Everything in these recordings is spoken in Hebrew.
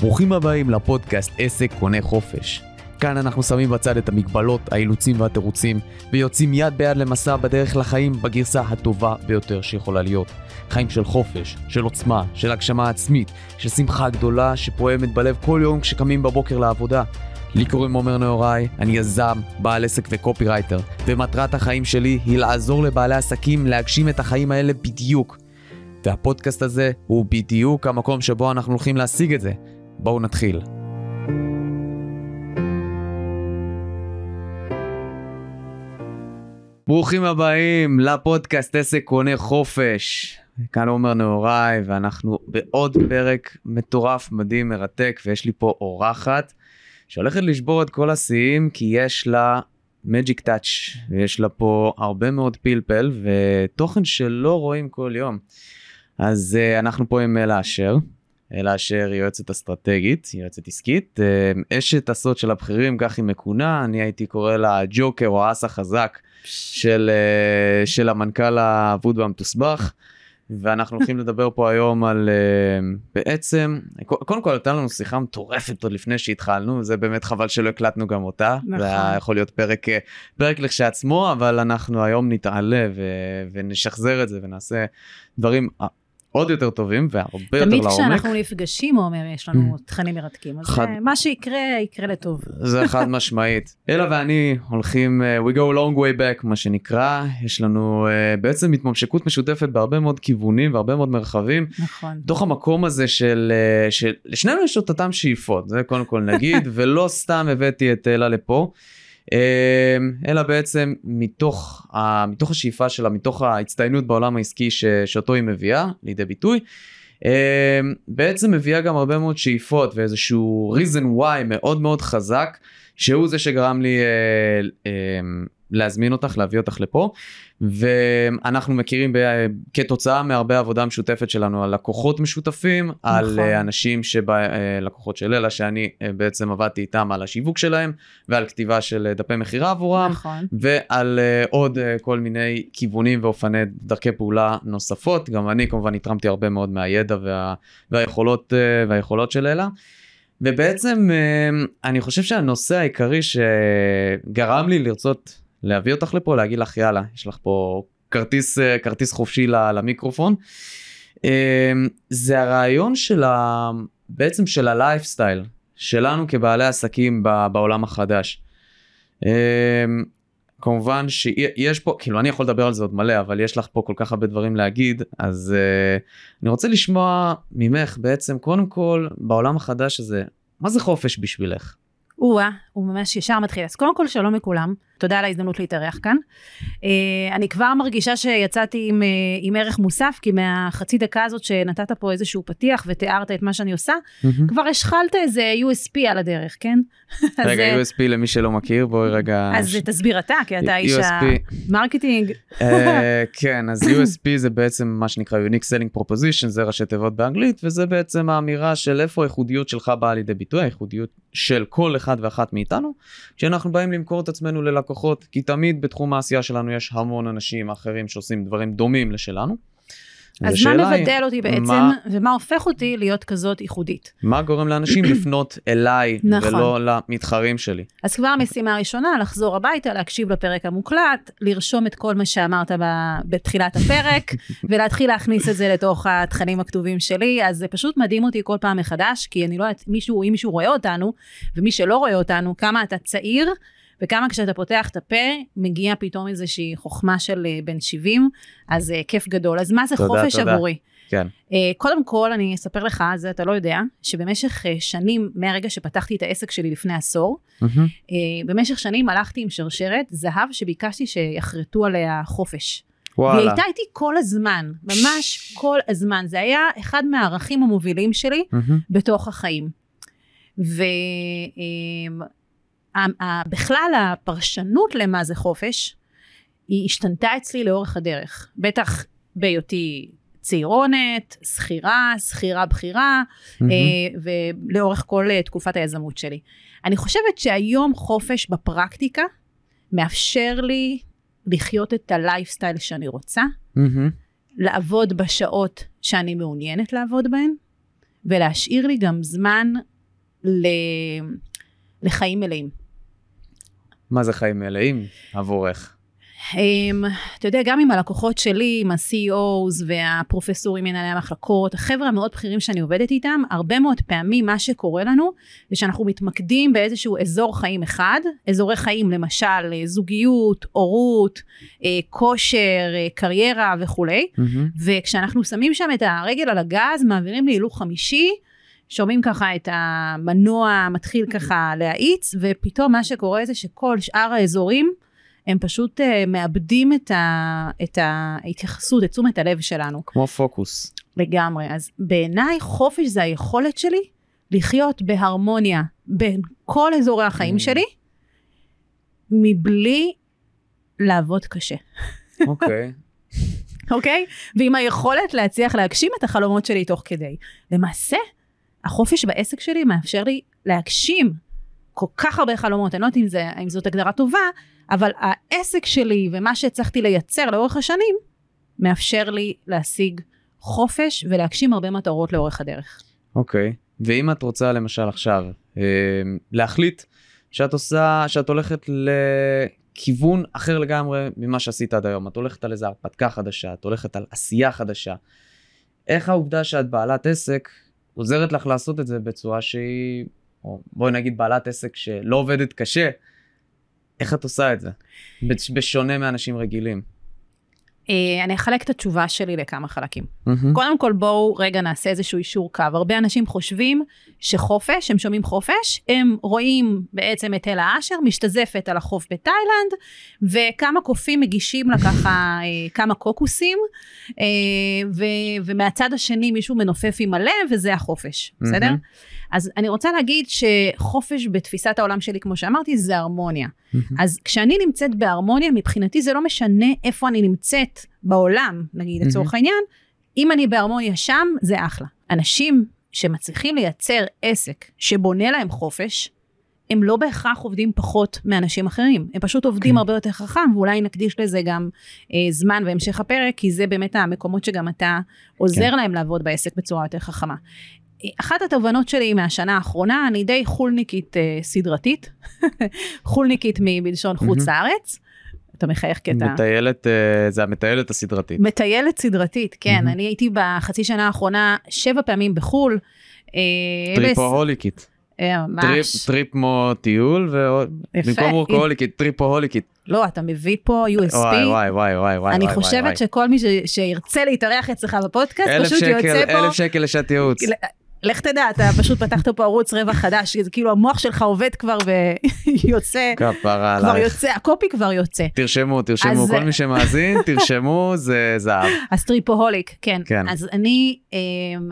ברוכים הבאים לפודקאסט עסק קונה חופש. כאן אנחנו שמים בצד את המגבלות, האילוצים והתירוצים, ויוצאים יד ביד למסע בדרך לחיים בגרסה הטובה ביותר שיכולה להיות. חיים של חופש, של עוצמה, של הגשמה עצמית, של שמחה גדולה שפועמת בלב כל יום כשקמים בבוקר לעבודה. לי קוראים עומר נהוראי, אני יזם, בעל עסק וקופירייטר, ומטרת החיים שלי היא לעזור לבעלי עסקים להגשים את החיים האלה בדיוק. והפודקאסט הזה הוא בדיוק המקום שבו אנחנו הולכים להשיג את זה. בואו נתחיל. ברוכים הבאים לפודקאסט עסק קונה חופש. כאן עומר נהוראי ואנחנו בעוד פרק מטורף, מדהים, מרתק ויש לי פה אורחת שהולכת לשבור את כל השיאים כי יש לה מג'יק טאץ' ויש לה פה הרבה מאוד פלפל ותוכן שלא רואים כל יום. אז uh, אנחנו פה עם אלה אשר. אלה אשר היא יועצת אסטרטגית, יועצת עסקית, אה, אשת הסוד של הבכירים, כך היא מקונה, אני הייתי קורא לה ג'וקר או האס החזק של, אה, של המנכ"ל האבוד והמתוסבך. ואנחנו הולכים לדבר פה היום על uh, בעצם קודם כל הייתה לנו שיחה מטורפת עוד לפני שהתחלנו זה באמת חבל שלא הקלטנו גם אותה נכון. זה יכול להיות פרק פרק לכשעצמו אבל אנחנו היום נתעלה ו- ונשחזר את זה ונעשה דברים עוד יותר טובים והרבה יותר לעומק. תמיד כשאנחנו נפגשים, עומר, יש לנו תכנים מרתקים. אז חד... מה שיקרה, יקרה לטוב. זה חד משמעית. אלה ואני הולכים, uh, we go long way back, מה שנקרא. יש לנו uh, בעצם התממשקות משותפת בהרבה מאוד כיוונים והרבה מאוד מרחבים. נכון. תוך המקום הזה של, uh, של לשנינו יש את אותם שאיפות, זה קודם כל נגיד, ולא סתם הבאתי את אלה לפה. אמ, אלא בעצם מתוך, ה, מתוך השאיפה שלה, מתוך ההצטיינות בעולם העסקי ש, שאותו היא מביאה לידי ביטוי. אמ, בעצם מביאה גם הרבה מאוד שאיפות ואיזשהו reason why מאוד מאוד חזק שהוא זה שגרם לי אה, אה, להזמין אותך להביא אותך לפה ואנחנו מכירים ב... כתוצאה מהרבה עבודה משותפת שלנו על לקוחות משותפים, נכון. על אה, אנשים שלקוחות אה, של אלה שאני אה, בעצם עבדתי איתם על השיווק שלהם ועל כתיבה של דפי מכירה עבורם, נכון. ועל עוד כל מיני כיוונים ואופני דרכי פעולה נוספות, גם אני כמובן התרמתי הרבה מאוד מהידע וה... והיכולות, והיכולות של אלה. ובעצם אני חושב שהנושא העיקרי שגרם לי לרצות להביא אותך לפה, להגיד לך יאללה, יש לך פה כרטיס, אה, כרטיס חופשי למיקרופון. אמ, זה הרעיון של ה... בעצם של הלייפסטייל שלנו כבעלי עסקים בעולם החדש. אמ, כמובן שיש פה, כאילו אני יכול לדבר על זה עוד מלא, אבל יש לך פה כל כך הרבה דברים להגיד, אז uh, אני רוצה לשמוע ממך בעצם, קודם כל, בעולם החדש הזה, מה זה חופש בשבילך? או-אה, הוא ממש ישר מתחיל. אז קודם כל, שלום לכולם. תודה על ההזדמנות להתארח כאן. Uh, אני כבר מרגישה שיצאתי עם, uh, עם ערך מוסף, כי מהחצי דקה הזאת שנתת פה איזשהו פתיח ותיארת את מה שאני עושה, mm-hmm. כבר השחלת איזה USP על הדרך, כן? רגע, אז, USP למי שלא מכיר, בואי רגע... אז ש... תסביר אתה, כי אתה איש המרקטינג. uh, כן, אז USP זה בעצם מה שנקרא Unique Selling Proposition, זה ראשי תיבות באנגלית, וזה בעצם האמירה של איפה הייחודיות שלך באה לידי ביטוי, הייחודיות של כל אחד ואחת מאיתנו, כשאנחנו באים למכור את עצמנו ללקוחות. לקוחות, כי תמיד בתחום העשייה שלנו יש המון אנשים אחרים שעושים דברים דומים לשלנו. אז מה מבדל אותי בעצם, מה, ומה הופך אותי להיות כזאת ייחודית? מה גורם לאנשים לפנות אליי, נכון. ולא למתחרים שלי? אז כבר המשימה הראשונה, לחזור הביתה, להקשיב לפרק המוקלט, לרשום את כל מה שאמרת ב, בתחילת הפרק, ולהתחיל להכניס את זה לתוך התכנים הכתובים שלי, אז זה פשוט מדהים אותי כל פעם מחדש, כי אני לא יודעת, מישהו, אם מישהו רואה אותנו, ומי שלא רואה אותנו, כמה אתה צעיר, וכמה כשאתה פותח את הפה, מגיע פתאום איזושהי חוכמה של uh, בן 70, אז uh, כיף גדול. אז מה זה תודה, חופש תודה. עבורי? כן. Uh, קודם כל, אני אספר לך, זה אתה לא יודע, שבמשך שנים, מהרגע שפתחתי את העסק שלי לפני עשור, mm-hmm. במשך שנים הלכתי עם שרשרת זהב שביקשתי שיחרטו עליה חופש. וואלה. והיא הייתה איתי כל הזמן, ממש כל הזמן. זה היה אחד מהערכים המובילים שלי mm-hmm. בתוך החיים. ו... בכלל הפרשנות למה זה חופש, היא השתנתה אצלי לאורך הדרך. בטח בהיותי צעירונת, שכירה, שכירה בכירה, mm-hmm. ולאורך כל אה, תקופת היזמות שלי. אני חושבת שהיום חופש בפרקטיקה מאפשר לי לחיות את הלייפסטייל שאני רוצה. Mm-hmm. לעבוד בשעות שאני מעוניינת לעבוד בהן, ולהשאיר לי גם זמן ל... לחיים מלאים. מה זה חיים מלאים עבורך? Um, אתה יודע, גם עם הלקוחות שלי, עם ה-CEOs והפרופסורים מנהלי המחלקות, החבר'ה המאוד בכירים שאני עובדת איתם, הרבה מאוד פעמים מה שקורה לנו, זה שאנחנו מתמקדים באיזשהו אזור חיים אחד, אזורי חיים למשל זוגיות, הורות, אה, כושר, אה, קריירה וכולי, mm-hmm. וכשאנחנו שמים שם את הרגל על הגז, מעבירים להילוך חמישי, שומעים ככה את המנוע מתחיל ככה להאיץ, ופתאום מה שקורה זה שכל שאר האזורים, הם פשוט uh, מאבדים את, ה, את ההתייחסות, את תשומת הלב שלנו. כמו פוקוס. לגמרי. אז בעיניי חופש זה היכולת שלי לחיות בהרמוניה בין כל אזורי החיים mm. שלי, מבלי לעבוד קשה. אוקיי. אוקיי? okay? ועם היכולת להצליח להגשים את החלומות שלי תוך כדי. למעשה, החופש בעסק שלי מאפשר לי להגשים כל כך הרבה חלומות, אני לא יודעת אם, זה, אם זאת הגדרה טובה, אבל העסק שלי ומה שהצלחתי לייצר לאורך השנים, מאפשר לי להשיג חופש ולהגשים הרבה מטרות לאורך הדרך. אוקיי, okay. ואם את רוצה למשל עכשיו אה, להחליט שאת עושה, שאת הולכת לכיוון אחר לגמרי ממה שעשית עד היום, את הולכת על איזו הרפתקה חדשה, את הולכת על עשייה חדשה, איך העובדה שאת בעלת עסק עוזרת לך לעשות את זה בצורה שהיא, או בואי נגיד בעלת עסק שלא עובדת קשה, איך את עושה את זה? בשונה מאנשים רגילים. אה, אני אחלק את התשובה שלי לכמה חלקים. Mm-hmm. קודם כל בואו רגע נעשה איזשהו אישור קו. הרבה אנשים חושבים שחופש, הם שומעים חופש, הם רואים בעצם את אלה אשר משתזפת על החוף בתאילנד, וכמה קופים מגישים לה ככה אה, כמה קוקוסים, אה, ו- ומהצד השני מישהו מנופף עם הלב, וזה החופש, mm-hmm. בסדר? אז אני רוצה להגיד שחופש בתפיסת העולם שלי, כמו שאמרתי, זה הרמוניה. אז כשאני נמצאת בהרמוניה, מבחינתי זה לא משנה איפה אני נמצאת בעולם, נגיד לצורך. העניין, אם אני בהרמוניה שם, זה אחלה. אנשים שמצליחים לייצר עסק שבונה להם חופש, הם לא בהכרח עובדים פחות מאנשים אחרים, הם פשוט עובדים. כן. הרבה יותר חכם, ואולי נקדיש לזה גם אה, זמן בהמשך הפרק, כי זה באמת המקומות שגם אתה עוזר. כן. להם לעבוד בעסק בצורה יותר חכמה. אחת התובנות שלי מהשנה האחרונה, אני די חולניקית אה, סדרתית, חולניקית מלשון חוץ לארץ. אתה מחייך קטע. מטיילת, אה, זה המטיילת הסדרתית. מטיילת סדרתית, כן. אני הייתי בחצי שנה האחרונה שבע פעמים בחו"ל. אה, טריפוהוליקית. אה, ממש. טריפ כמו טיול, ובמקום וורקהוליקית, טריפוהוליקית. לא, אתה מביא פה USP. וואי, וואי, וואי, וואי, וואי. אני חושבת שכל מי שירצה להתארח אצלך בפודקאסט, פשוט יוצא פה... אלף שקל לשעת ייעוץ. לך תדע, אתה פשוט פתחת פה ערוץ רווח חדש, זה כאילו המוח שלך עובד כבר ויוצא, כפרה כבר יוצא, הקופי כבר יוצא. תרשמו, תרשמו, אז... כל מי שמאזין, תרשמו, זה זהב. אז טריפוהוליק, כן. כן. אז אני אה,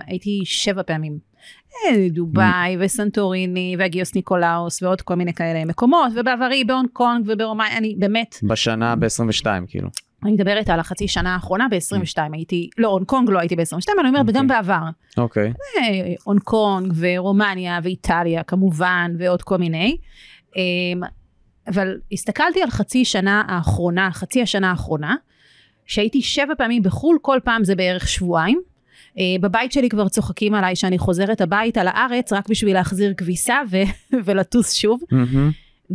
הייתי שבע פעמים. אה, דובאי וסנטוריני ואגיוס ניקולאוס ועוד כל מיני כאלה מקומות, ובעברי בהונג קונג וברומאי, אני באמת... בשנה ב-22 כאילו. אני מדברת על החצי שנה האחרונה, ב-22 mm. הייתי, לא, הונג קונג לא הייתי ב-22, אני אומרת, okay. גם אוקיי. בעבר. אוקיי. אה, הונג קונג ורומניה ואיטליה כמובן, ועוד כל מיני. אמ, אבל הסתכלתי על חצי שנה האחרונה, חצי השנה האחרונה, שהייתי שבע פעמים בחו"ל, כל פעם זה בערך שבועיים. Uh, בבית שלי כבר צוחקים עליי שאני חוזרת הביתה לארץ רק בשביל להחזיר כביסה ו- ולטוס שוב. Mm-hmm.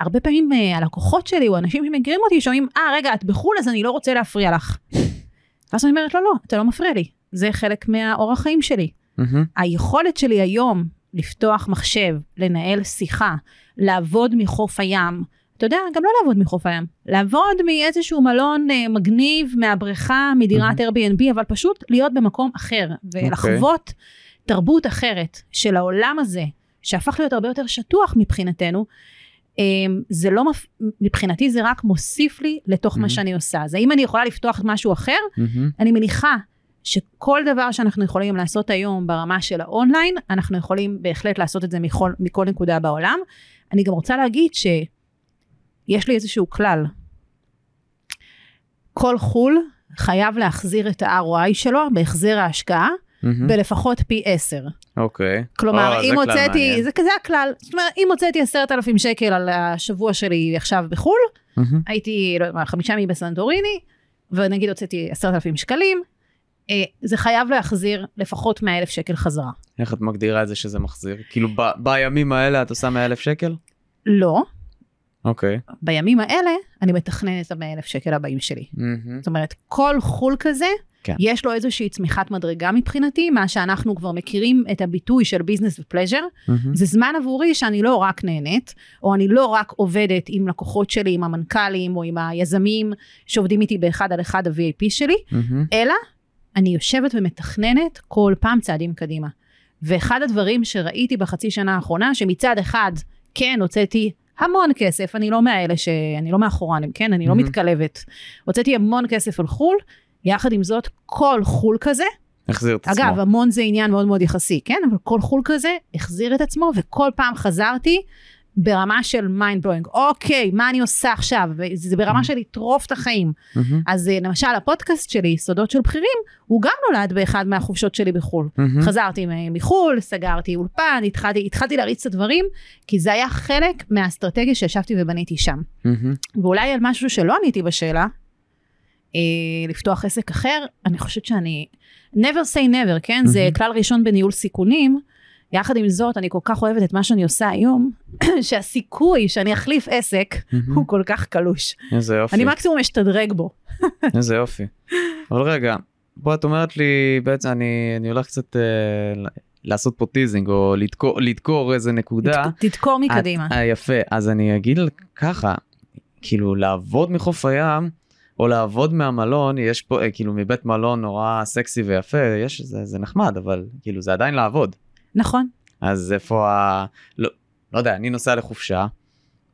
הרבה פעמים uh, הלקוחות שלי או אנשים שמכירים אותי שומעים, אה ah, רגע את בחו"ל אז אני לא רוצה להפריע לך. ואז אני אומרת לא לא אתה לא מפריע לי זה חלק מהאורח חיים שלי. Mm-hmm. היכולת שלי היום לפתוח מחשב, לנהל שיחה, לעבוד מחוף הים, אתה יודע, גם לא לעבוד מחוף הים, לעבוד מאיזשהו מלון uh, מגניב מהבריכה, מדירת mm-hmm. Airbnb, אבל פשוט להיות במקום אחר ולחוות okay. תרבות אחרת של העולם הזה, שהפך להיות הרבה יותר שטוח מבחינתנו, זה לא, מבחינתי זה רק מוסיף לי לתוך mm-hmm. מה שאני עושה. אז האם אני יכולה לפתוח משהו אחר? Mm-hmm. אני מניחה שכל דבר שאנחנו יכולים לעשות היום ברמה של האונליין, אנחנו יכולים בהחלט לעשות את זה מכל, מכל נקודה בעולם. אני גם רוצה להגיד שיש לי איזשהו כלל. כל חו"ל חייב להחזיר את ה-ROI שלו בהחזר ההשקעה, mm-hmm. בלפחות פי עשר. אוקיי. כלומר, oh, אם הוצאתי, זה כזה הכלל, זאת אומרת, אם הוצאתי עשרת אלפים שקל על השבוע שלי עכשיו בחו"ל, mm-hmm. הייתי, לא יודע, חמישה ימים בסנטוריני, ונגיד הוצאתי עשרת אלפים שקלים, אה, זה חייב להחזיר לפחות 100 אלף שקל חזרה. איך את מגדירה את זה שזה מחזיר? כאילו ב- בימים האלה את עושה 100 אלף שקל? לא, אוקיי. בימים האלה אני מתכננת את ה-100 אלף שקל הבאים שלי. מהמם. זאת אומרת, כל חו"ל כזה, כן. יש לו איזושהי צמיחת מדרגה מבחינתי, מה שאנחנו כבר מכירים את הביטוי של ביזנס ופלז'ר, מהמם. זה זמן עבורי שאני לא רק נהנית, או אני לא רק עובדת עם לקוחות שלי, עם המנכ"לים, או עם היזמים שעובדים איתי באחד על אחד ה-VAP שלי, מהמם. אלא אני יושבת ומתכננת כל פעם צעדים קדימה. ואחד הדברים שראיתי בחצי שנה האחרונה, שמצד אחד, כן, הוצאתי המון כסף, אני לא מאלה ש... אני לא מאחורנים, כן? אני לא מהמם. מתקלבת. הוצאתי המון כסף על חו"ל, יחד עם זאת, כל חו"ל כזה, החזיר את עצמו. אגב, המון זה עניין מאוד מאוד יחסי, כן? אבל כל חו"ל כזה החזיר את עצמו, וכל פעם חזרתי ברמה של mind blowing. אוקיי, מה אני עושה עכשיו? זה ברמה של לטרוף את החיים. מהמם. אז אה, למשל, הפודקאסט שלי, סודות של בכירים, הוא גם נולד באחד מהחופשות שלי בחו"ל. מהמם. חזרתי מחו"ל, סגרתי אולפן, התחלתי, התחלתי להריץ את הדברים, כי זה היה חלק מהאסטרטגיה שישבתי ובניתי שם. מהמם. ואולי על משהו שלא עניתי בשאלה, לפתוח עסק אחר, אני חושבת שאני, never say never, כן? זה מהמם. כלל ראשון בניהול סיכונים. יחד עם זאת, אני כל כך אוהבת את מה שאני עושה היום, שהסיכוי שאני אחליף עסק מהמם. הוא כל כך קלוש. איזה יופי. אני מקסימום אשתדרג בו. איזה יופי. אבל רגע, פה את אומרת לי, בעצם אני, אני הולך קצת אה, לעשות פה teasing, או לדקור, לדקור איזה נקודה. תדקור מקדימה. את, אה, יפה, אז אני אגיד ככה, כאילו לעבוד מחוף הים, או לעבוד מהמלון, יש פה, אה, כאילו מבית מלון נורא סקסי ויפה, יש, זה, זה נחמד, אבל כאילו זה עדיין לעבוד. נכון. אז איפה ה... לא, לא יודע, אני נוסע לחופשה,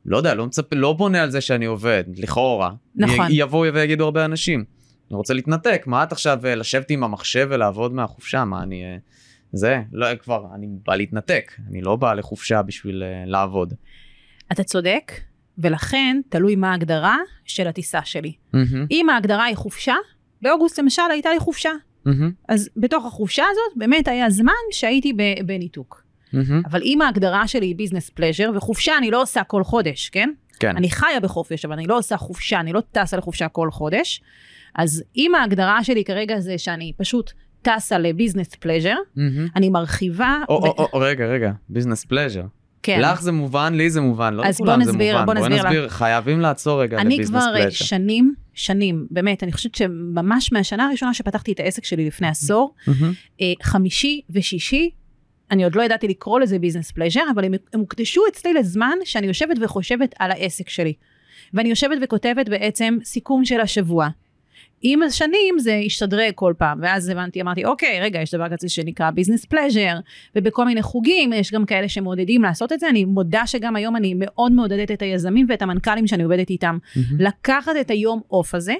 לא יודע, לא מצפה, לא בונה על זה שאני עובד, לכאורה. נכון. י- יבואו ויגידו הרבה אנשים. אני רוצה להתנתק, מה את עכשיו אה, לשבת עם המחשב ולעבוד מהחופשה? מה אני... אה, זה, לא, כבר, אני בא להתנתק, אני לא בא לחופשה בשביל לעבוד. אתה צודק, ולכן תלוי מה ההגדרה של הטיסה שלי. מהמם, אם ההגדרה היא חופשה, באוגוסט למשל הייתה לי חופשה. מהמם, אז בתוך החופשה הזאת באמת היה זמן שהייתי בניתוק. מהמם. אבל אם ההגדרה שלי היא business pleasure, וחופשה אני לא עושה כל חודש, כן? כן. אני חיה בחופש, אבל אני לא עושה חופשה, אני לא טסה לחופשה כל חודש. אז אם ההגדרה שלי כרגע זה שאני פשוט טסה ל business pleasure, מהמם. אני מרחיבה... או, ב- או, או, רגע, רגע, business pleasure. כן. לך זה מובן, לי זה מובן, לא אז לכולם בוא זה מובן. בוא נסביר לך. נסביר, חייבים לעצור רגע אני ל business כבר אה. שנים, שנים, באמת, אני חושבת שממש מהשנה הראשונה שפתחתי את העסק שלי לפני עשור, אה, חמישי ושישי, אני עוד לא ידעתי לקרוא לזה business pleasure, אבל הם, הם הוקדשו אצלי לזמן שאני יושבת וחושבת על העסק שלי. ואני יושבת וכותבת בעצם סיכום של השבוע. עם השנים זה השתדרג כל פעם, ואז הבנתי, אמרתי, אוקיי, רגע, יש דבר כזה שנקרא business pleasure, ובכל מיני חוגים, יש גם כאלה שמעודדים לעשות את זה, אני מודה שגם היום אני מאוד מעודדת את היזמים ואת המנכ"לים שאני עובדת איתם, מהמם. לקחת את היום off הזה.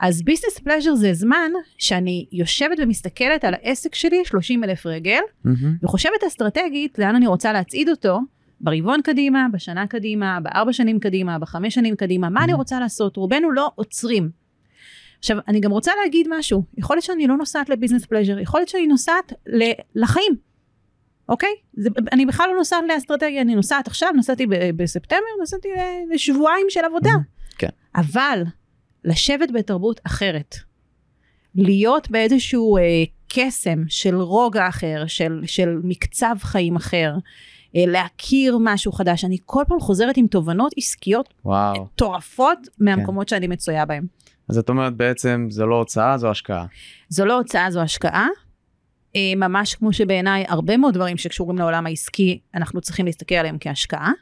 אז ביזנס פלז'ר זה זמן שאני יושבת ומסתכלת על העסק שלי, 30 אלף רגל, מהמם. וחושבת אסטרטגית לאן אני רוצה להצעיד אותו, ברבעון קדימה, בשנה קדימה, בארבע שנים קדימה, בחמש שנים קדימה, מה אני Mhm. רוצה לעשות? רובנו לא עוצרים. עכשיו, אני גם רוצה להגיד משהו, יכול להיות שאני לא נוסעת לביזנס פלז'ר, יכול להיות שאני נוסעת לחיים, אוקיי? זה, אני בכלל לא נוסעת לאסטרטגיה, אני נוסעת עכשיו, נסעתי בספטמבר, נסעתי לשבועיים של עבודה. כן. אבל לשבת בתרבות אחרת, להיות באיזשהו אה, קסם של רוגע אחר, של, של מקצב חיים אחר, אה, להכיר משהו חדש, אני כל פעם חוזרת עם תובנות עסקיות. מטורפות כן. מהמקומות שאני מצויה בהם. אז את אומרת בעצם זה לא הוצאה, זו השקעה. זו לא הוצאה, זו השקעה. אה, ממש כמו שבעיניי הרבה מאוד דברים שקשורים לעולם העסקי, אנחנו צריכים להסתכל עליהם כהשקעה.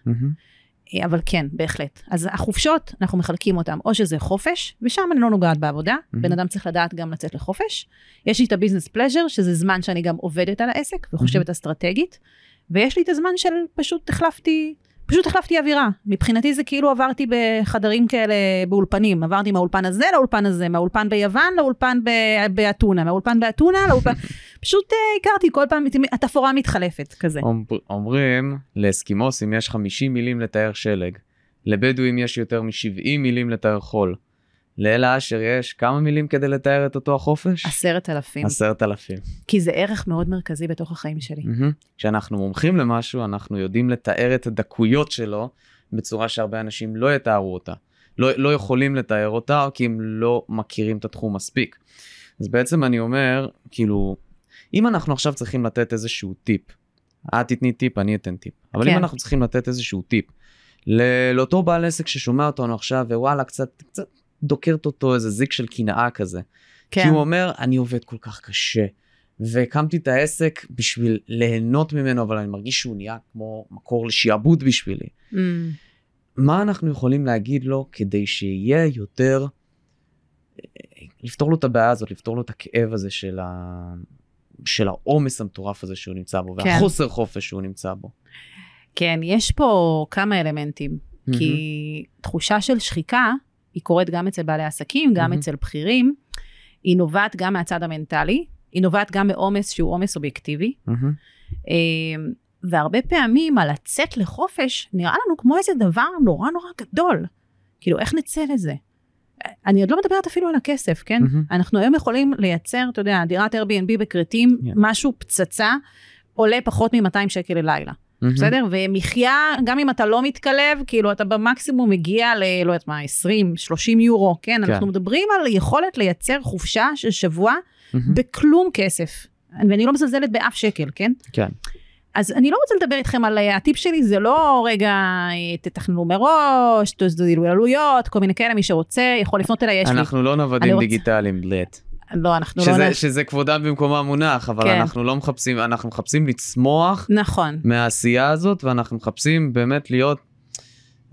אה, אבל כן, בהחלט. אז החופשות, אנחנו מחלקים אותן, או שזה חופש, ושם אני לא נוגעת בעבודה, Mhm. בן אדם צריך לדעת גם לצאת לחופש. יש לי את הביזנס פלז'ר, שזה זמן שאני גם עובדת על העסק וחושבת אסטרטגית, ויש לי את הזמן של פשוט החלפתי, פשוט החלפתי אווירה. מבחינתי זה כאילו עברתי בחדרים כאלה באולפנים, עברתי מהאולפן הזה לאולפן הזה, מהאולפן ביוון לאולפן באתונה, מהאולפן באתונה לאולפן, פשוט אה, הכרתי כל פעם, התפאורה מתחלפת כזה. אומר- אומרים לאסקימוסים יש 50 מילים לתאר שלג, לבדואים יש יותר מ-70 מילים לתאר חול. לאלה אשר יש כמה מילים כדי לתאר את אותו החופש? עשרת אלפים. עשרת אלפים. כי זה ערך מאוד מרכזי בתוך החיים שלי. מהמם. כשאנחנו מומחים למשהו אנחנו יודעים לתאר את הדקויות שלו בצורה שהרבה אנשים לא יתארו אותה. לא, לא יכולים לתאר אותה, כי הם לא מכירים את התחום מספיק. אז בעצם אני אומר, כאילו, אם אנחנו עכשיו צריכים לתת איזשהו טיפ, את תתני טיפ, אני אתן טיפ, אבל כן. אם אנחנו צריכים לתת איזשהו טיפ לאותו בעל עסק ששומע אותנו עכשיו, ווואלה, קצת, קצת דוקרת אותו איזה זיק של קנאה כזה. כן. כי הוא אומר, אני עובד כל כך קשה, והקמתי את העסק בשביל ליהנות ממנו, אבל אני מרגיש שהוא נהיה כמו מקור לשעבוד בשבילי. Mm, מה אנחנו יכולים להגיד לו כדי שיהיה יותר, לפתור לו את הבעיה הזאת, לפתור לו את הכאב הזה של, ה... של העומס המטורף הזה שהוא נמצא בו, כן. והחוסר חופש שהוא נמצא בו. כן, יש פה כמה אלמנטים. כי תחושה של שחיקה, היא קורית גם אצל בעלי עסקים, גם מהמם. אצל בכירים. היא נובעת גם מהצד המנטלי, היא נובעת גם מעומס שהוא עומס אובייקטיבי. אה, והרבה פעמים הלצאת לחופש נראה לנו כמו איזה דבר נורא נורא גדול. כאילו, איך נצא לזה? אני עוד לא מדברת אפילו על הכסף, כן? מהמם. אנחנו היום יכולים לייצר, אתה יודע, דירת Airbnb בכרתים, כן. משהו פצצה, עולה פחות מ-200 שקל ללילה. מהמם. בסדר? ומחיה, גם אם אתה לא מתקלב, כאילו אתה במקסימום מגיע ל... לא יודעת מה, 20, 30 יורו, כן? כן. אנחנו מדברים על יכולת לייצר חופשה של שבוע מהמם. בכלום כסף. ואני לא מזלזלת באף שקל, כן? כן. אז אני לא רוצה לדבר איתכם על אה, הטיפ שלי, זה לא רגע, אה, תתכננו מראש, תזדילו עלויות, כל מיני כאלה, מי שרוצה יכול לפנות אליי, יש לי. אנחנו לא נוודים רוצה- דיגיטליים, בלט. לא, אנחנו לא... שזה, נ- שזה כבודם במקומם מונח, אבל כן. אנחנו לא מחפשים, אנחנו מחפשים לצמוח נכון, מהעשייה הזאת, ואנחנו מחפשים באמת להיות,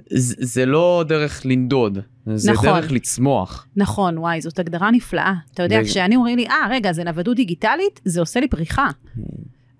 זה, זה לא דרך לנדוד, זה נכון. דרך לצמוח. נכון, וואי, זאת הגדרה נפלאה. אתה יודע, ו- כשאני אומרים לי, אה, רגע, זה נוודות דיגיטלית, זה עושה לי פריחה.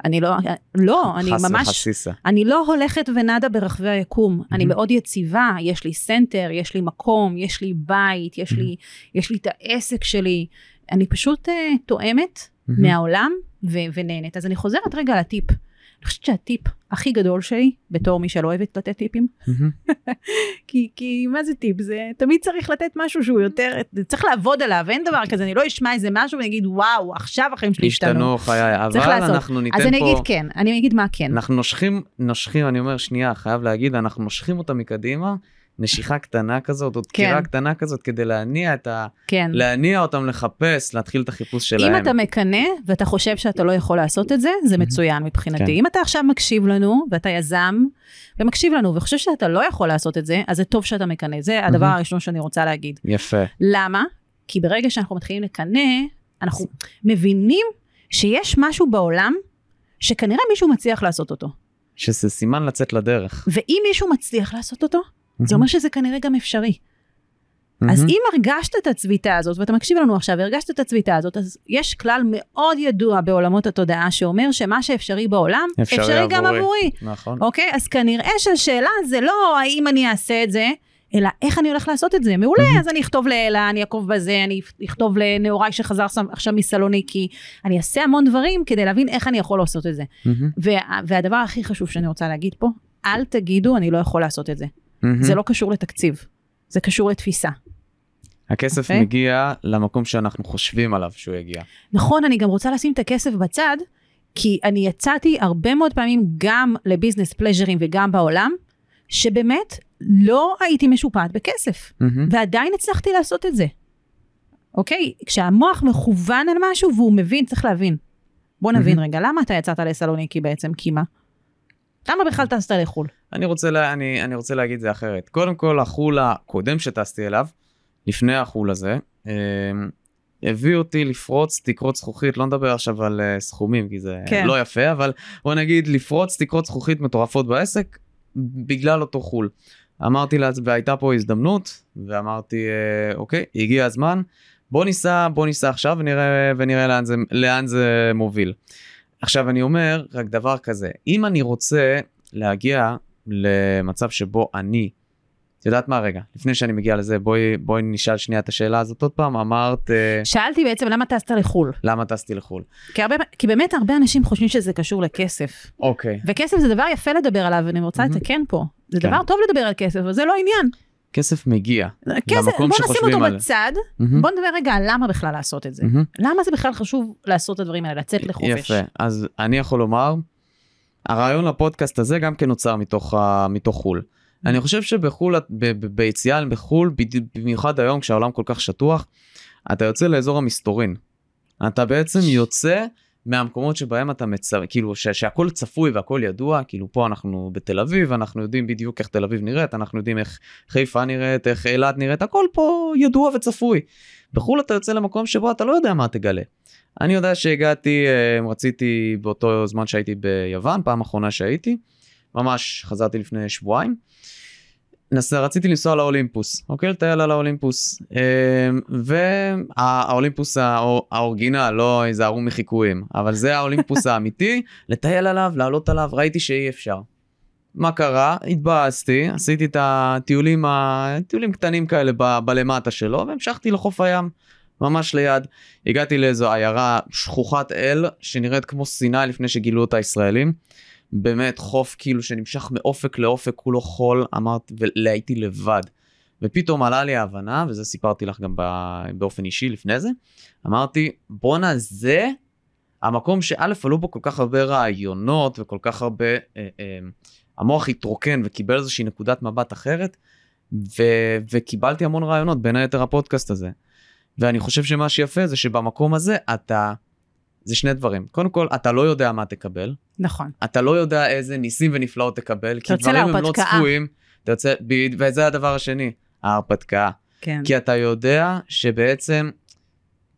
אני לא, לא, אני חס ממש, וחסיסה. אני לא הולכת ונדה ברחבי היקום. אני מהמם. מאוד יציבה, יש לי סנטר, יש לי מקום, יש לי בית, יש לי, יש לי את העסק שלי. אני פשוט אה, תואמת מהמם. מהעולם ו- ונהנית. אז אני חוזרת רגע לטיפ. אני חושבת שהטיפ הכי גדול שלי, בתור מי שלא אוהבת לתת טיפים, מהמם. כי, כי מה זה טיפ? זה תמיד צריך לתת משהו שהוא יותר, צריך לעבוד עליו, אין דבר כזה, אני לא אשמע איזה משהו ואני אגיד, וואו, עכשיו החיים שלי השתנו. השתנו חיי, אבל. אנחנו ניתן אז אני פה, אגיד כן, אני אגיד מה כן. אנחנו נושכים, נושכים, אני אומר שנייה, חייב להגיד, אנחנו נושכים אותה מקדימה, נשיכה קטנה כזאת, או דקירה כן. קטנה כזאת, כדי להניע את ה... כן. להניע אותם לחפש, להתחיל את החיפוש שלהם. אם אתה מקנא ואתה חושב שאתה לא יכול לעשות את זה, זה מצוין מבחינתי. כן. אם אתה עכשיו מקשיב לנו, ואתה יזם, ומקשיב לנו, וחושב שאתה לא יכול לעשות את זה, אז זה טוב שאתה מקנא. זה הדבר. הראשון שאני רוצה להגיד. יפה. למה? כי ברגע שאנחנו מתחילים לקנא, אנחנו מבינים שיש משהו בעולם שכנראה מישהו מצליח לעשות אותו. שזה סימן לצאת לדרך. ואם מישהו מצליח לעשות אותו, זה אומר שזה כנראה גם אפשרי. אז. אם הרגשת את הצביטה הזאת, ואתה מקשיב לנו עכשיו, והרגשת את הצביטה הזאת, אז יש כלל מאוד ידוע בעולמות התודעה, שאומר שמה שאפשרי בעולם, אפשרי אפשרי, גם עבורי. עבורי. נכון. אוקיי? אז כנראה שהשאלה זה לא האם אני אעשה את זה, אלא איך אני הולך לעשות את זה. מעולה, מהמם. אז אני אכתוב לאלה, אני אעקוב בזה, אני אכתוב לנעוריי שחזר עכשיו מסלוניקי, אני אעשה המון דברים כדי להבין איך אני יכול לעשות את זה. מהמם. וה, והדבר הכי חשוב שאני רוצה להגיד פה, אל תגידו אני לא יכול לעשות את זה. מהמם. זה לא קשור לתקציב, זה קשור לתפיסה. הכסף אוקיי? מגיע למקום שאנחנו חושבים עליו שהוא יגיע. נכון, אני גם רוצה לשים את הכסף בצד, כי אני יצאתי הרבה מאוד פעמים גם לביזנס פלז'רים וגם בעולם, שבאמת לא הייתי משופעת בכסף, מהמם. ועדיין הצלחתי לעשות את זה. אוקיי? כשהמוח מכוון על משהו והוא מבין, צריך להבין. בוא נבין רגע, למה אתה יצאת לסלוניקי בעצם, קימה? למה בכלל טסת לחו"ל? אני רוצה, לה, אני, אני רוצה להגיד זה אחרת. קודם כל, החו"ל הקודם שטסתי אליו, לפני החו"ל הזה, אה, הביא אותי לפרוץ תקרות זכוכית, לא נדבר עכשיו על אה, סכומים, כי זה כן. לא יפה, אבל בוא נגיד לפרוץ תקרות זכוכית מטורפות בעסק, בגלל אותו חו"ל. אמרתי לה, והייתה פה הזדמנות, ואמרתי, אה, אוקיי, הגיע הזמן, בוא ניסע, בוא ניסע עכשיו ונראה, ונראה לאן, זה, לאן זה מוביל. עכשיו אני אומר רק דבר כזה, אם אני רוצה להגיע למצב שבו אני, את יודעת מה רגע, לפני שאני מגיע לזה, בואי, בואי נשאל שנייה את השאלה הזאת עוד פעם, אמרת אה, שאלתי בעצם למה טסת לחו"ל. למה טסתי לחו"ל. כי, הרבה, כי באמת הרבה אנשים חושבים שזה קשור לכסף. אוקיי. וכסף זה דבר יפה לדבר עליו, ואני רוצה מהמם. לתקן פה. זה כן. דבר טוב לדבר על כסף, אבל זה לא עניין. כסף מגיע. כסף, למקום בוא נשים שחושבים אותו עליו. בצד, מהמם. בוא נדבר רגע על למה בכלל לעשות את זה. מהמם. למה זה בכלל חשוב לעשות את הדברים האלה, לצאת לחופש. יפה, אז אני יכול לומר, הרעיון לפודקאסט הזה גם כן נוצר מתוך, ה... מתוך חו"ל. אני חושב שבחו"ל, ב- ב- ביציאה בחו"ל, במיוחד היום כשהעולם כל כך שטוח, אתה יוצא לאזור המסתורין. אתה בעצם יוצא מהמקומות שבהם אתה מצ... כאילו ש... שהכל צפוי והכל ידוע, כאילו פה אנחנו בתל אביב, אנחנו יודעים בדיוק איך תל אביב נראית, אנחנו יודעים איך חיפה נראית, איך אילת נראית, הכל פה ידוע וצפוי. בחו"ל אתה יוצא למקום שבו אתה לא יודע מה תגלה. אני יודע שהגעתי, אה, רציתי באותו זמן שהייתי ביוון, פעם אחרונה שהייתי, ממש חזרתי לפני שבועיים. נסע, רציתי לנסוע לאולימפוס, אוקיי? לטייל על האולימפוס. אה, והאולימפוס האורגינל, לא היזהרו מחיקויים, אבל זה האולימפוס האמיתי, לטייל עליו, לעלות עליו, ראיתי שאי אפשר. מה קרה? התבאסתי, עשיתי את הטיולים, ה- טיולים קטנים כאלה ב- בלמטה שלו, והמשכתי לחוף הים, ממש ליד. הגעתי לאיזו עיירה שכוחת אל, שנראית כמו סיני לפני שגילו אותה ישראלים. באמת חוף כאילו שנמשך מאופק לאופק, כולו חול, אמרת, והייתי לבד. ופתאום עלה לי ההבנה, וזה סיפרתי לך גם באופן אישי לפני זה, אמרתי, בואנה זה המקום שא' עלו בו כל כך הרבה רעיונות וכל כך הרבה, אה, אה, המוח התרוקן וקיבל איזושהי נקודת מבט אחרת, ו- וקיבלתי המון רעיונות, בין היתר הפודקאסט הזה. ואני חושב שמה שיפה זה שבמקום הזה אתה, זה שני דברים. קודם כל, אתה לא יודע מה תקבל, נכון. אתה לא יודע איזה ניסים ונפלאות תקבל, כי דברים הם לא להרפתקה. צפויים. אתה יוצא, בד- וזה הדבר השני, ההרפתקה. כן. כי אתה יודע שבעצם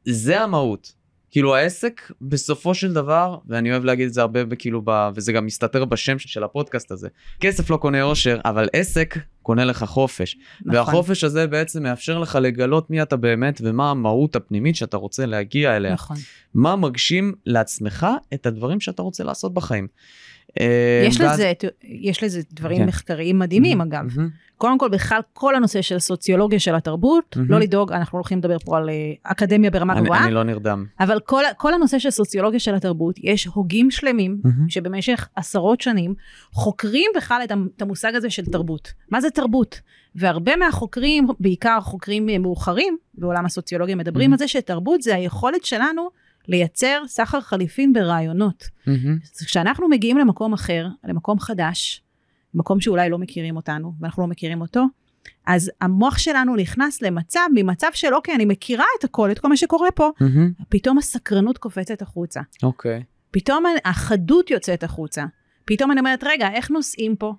זה המהות. כאילו העסק בסופו של דבר, ואני אוהב להגיד את זה הרבה כאילו, ב, וזה גם מסתתר בשם של הפודקאסט הזה, כסף לא קונה אושר, אבל עסק קונה לך חופש. נכון. והחופש הזה בעצם מאפשר לך לגלות מי אתה באמת ומה המהות הפנימית שאתה רוצה להגיע אליה. נכון. מה מגשים לעצמך את הדברים שאתה רוצה לעשות בחיים. אה, יש ואז- לזה, יש לזה דברים כן. מחקריים מדהימים אגב. מהמם. קודם כל בכלל כל הנושא של סוציולוגיה של התרבות, מהמם. לא לדאוג, אנחנו הולכים לדבר פה על אה, אקדמיה ברמה אני- גבוהה, אני לא נרדם. אבל כל, כל הנושא של סוציולוגיה של התרבות, יש הוגים שלמים מהמם. שבמשך עשרות שנים חוקרים בכלל את המ- את המושג הזה של תרבות. מה זה תרבות? והרבה מהחוקרים, בעיקר חוקרים אה, מאוחרים בעולם הסוציולוגיה, מדברים Mhm. על זה שתרבות זה היכולת שלנו לייצר סחר חליפין ברעיונות. אז כשאנחנו מגיעים למקום אחר, למקום חדש, מקום שאולי לא מכירים אותנו ואנחנו לא מכירים אותו, אז המוח שלנו נכנס למצב, ממצב של אוקיי, אני מכירה את הכל, את כל מה שקורה פה, מהמם. פתאום הסקרנות קופצת החוצה. אוקיי. פתאום החדות יוצאת החוצה. פתאום אני אומרת, רגע, איך נוסעים פה?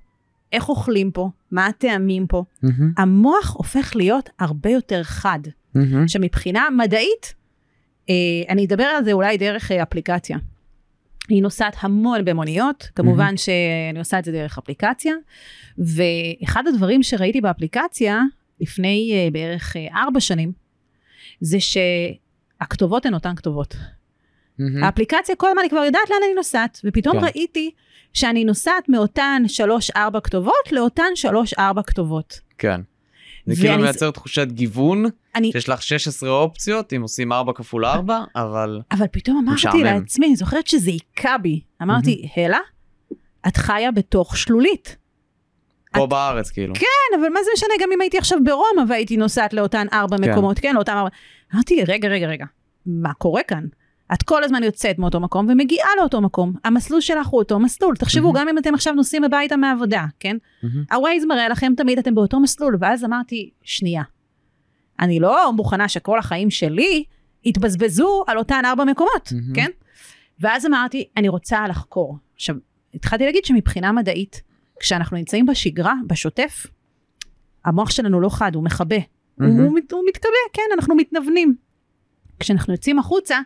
איך אוכלים פה? מה הטעמים פה? מהמם. המוח הופך להיות הרבה יותר חד. מהמם. עכשיו מבחינה מדעית, אני אדבר על זה אולי דרך אה, אפליקציה. אני נוסעת המון במוניות, כמובן שאני עושה את זה דרך אפליקציה, ואחד הדברים שראיתי באפליקציה לפני אה, בערך אה, ארבע שנים, זה שהכתובות הן אותן כתובות. מהמם. האפליקציה כל הזמן אני כבר יודעת לאן אני נוסעת, ופתאום כן. ראיתי שאני נוסעת מאותן שלוש-ארבע כתובות לאותן שלוש-ארבע כתובות. כן. זה כאילו מייצר תחושת גיוון, אני, שיש לך 16 אופציות, אם עושים 4 כפול 4, אבל... אבל פתאום אמרתי משעמם. לעצמי, אני זוכרת שזה היכה בי. אמרתי, הלה, את חיה בתוך שלולית. פה את- בארץ כאילו. כן, אבל מה זה משנה גם אם הייתי עכשיו ברומא והייתי נוסעת לאותן ארבע כן. מקומות, כן, לאותם ארבע. אמרתי, רגע, רגע, רגע, מה קורה כאן? את כל הזמן יוצאת מאותו מקום ומגיעה לאותו מקום. המסלול שלך הוא אותו מסלול. תחשבו, מהמם. גם אם אתם עכשיו נוסעים הביתה מהעבודה, כן? מהמם. הווייז מראה לכם תמיד אתם באותו מסלול, ואז אמרתי, שנייה, אני לא מוכנה שכל החיים שלי יתבזבזו על אותן ארבע מקומות, מהמם. כן? ואז אמרתי, אני רוצה לחקור. עכשיו, התחלתי להגיד שמבחינה מדעית, כשאנחנו נמצאים בשגרה, בשוטף, המוח שלנו לא חד, הוא מכבה. מהמם. הוא, הוא מתכבה, כן, אנחנו מתנוונים. כשאנחנו יוצאים החוצה,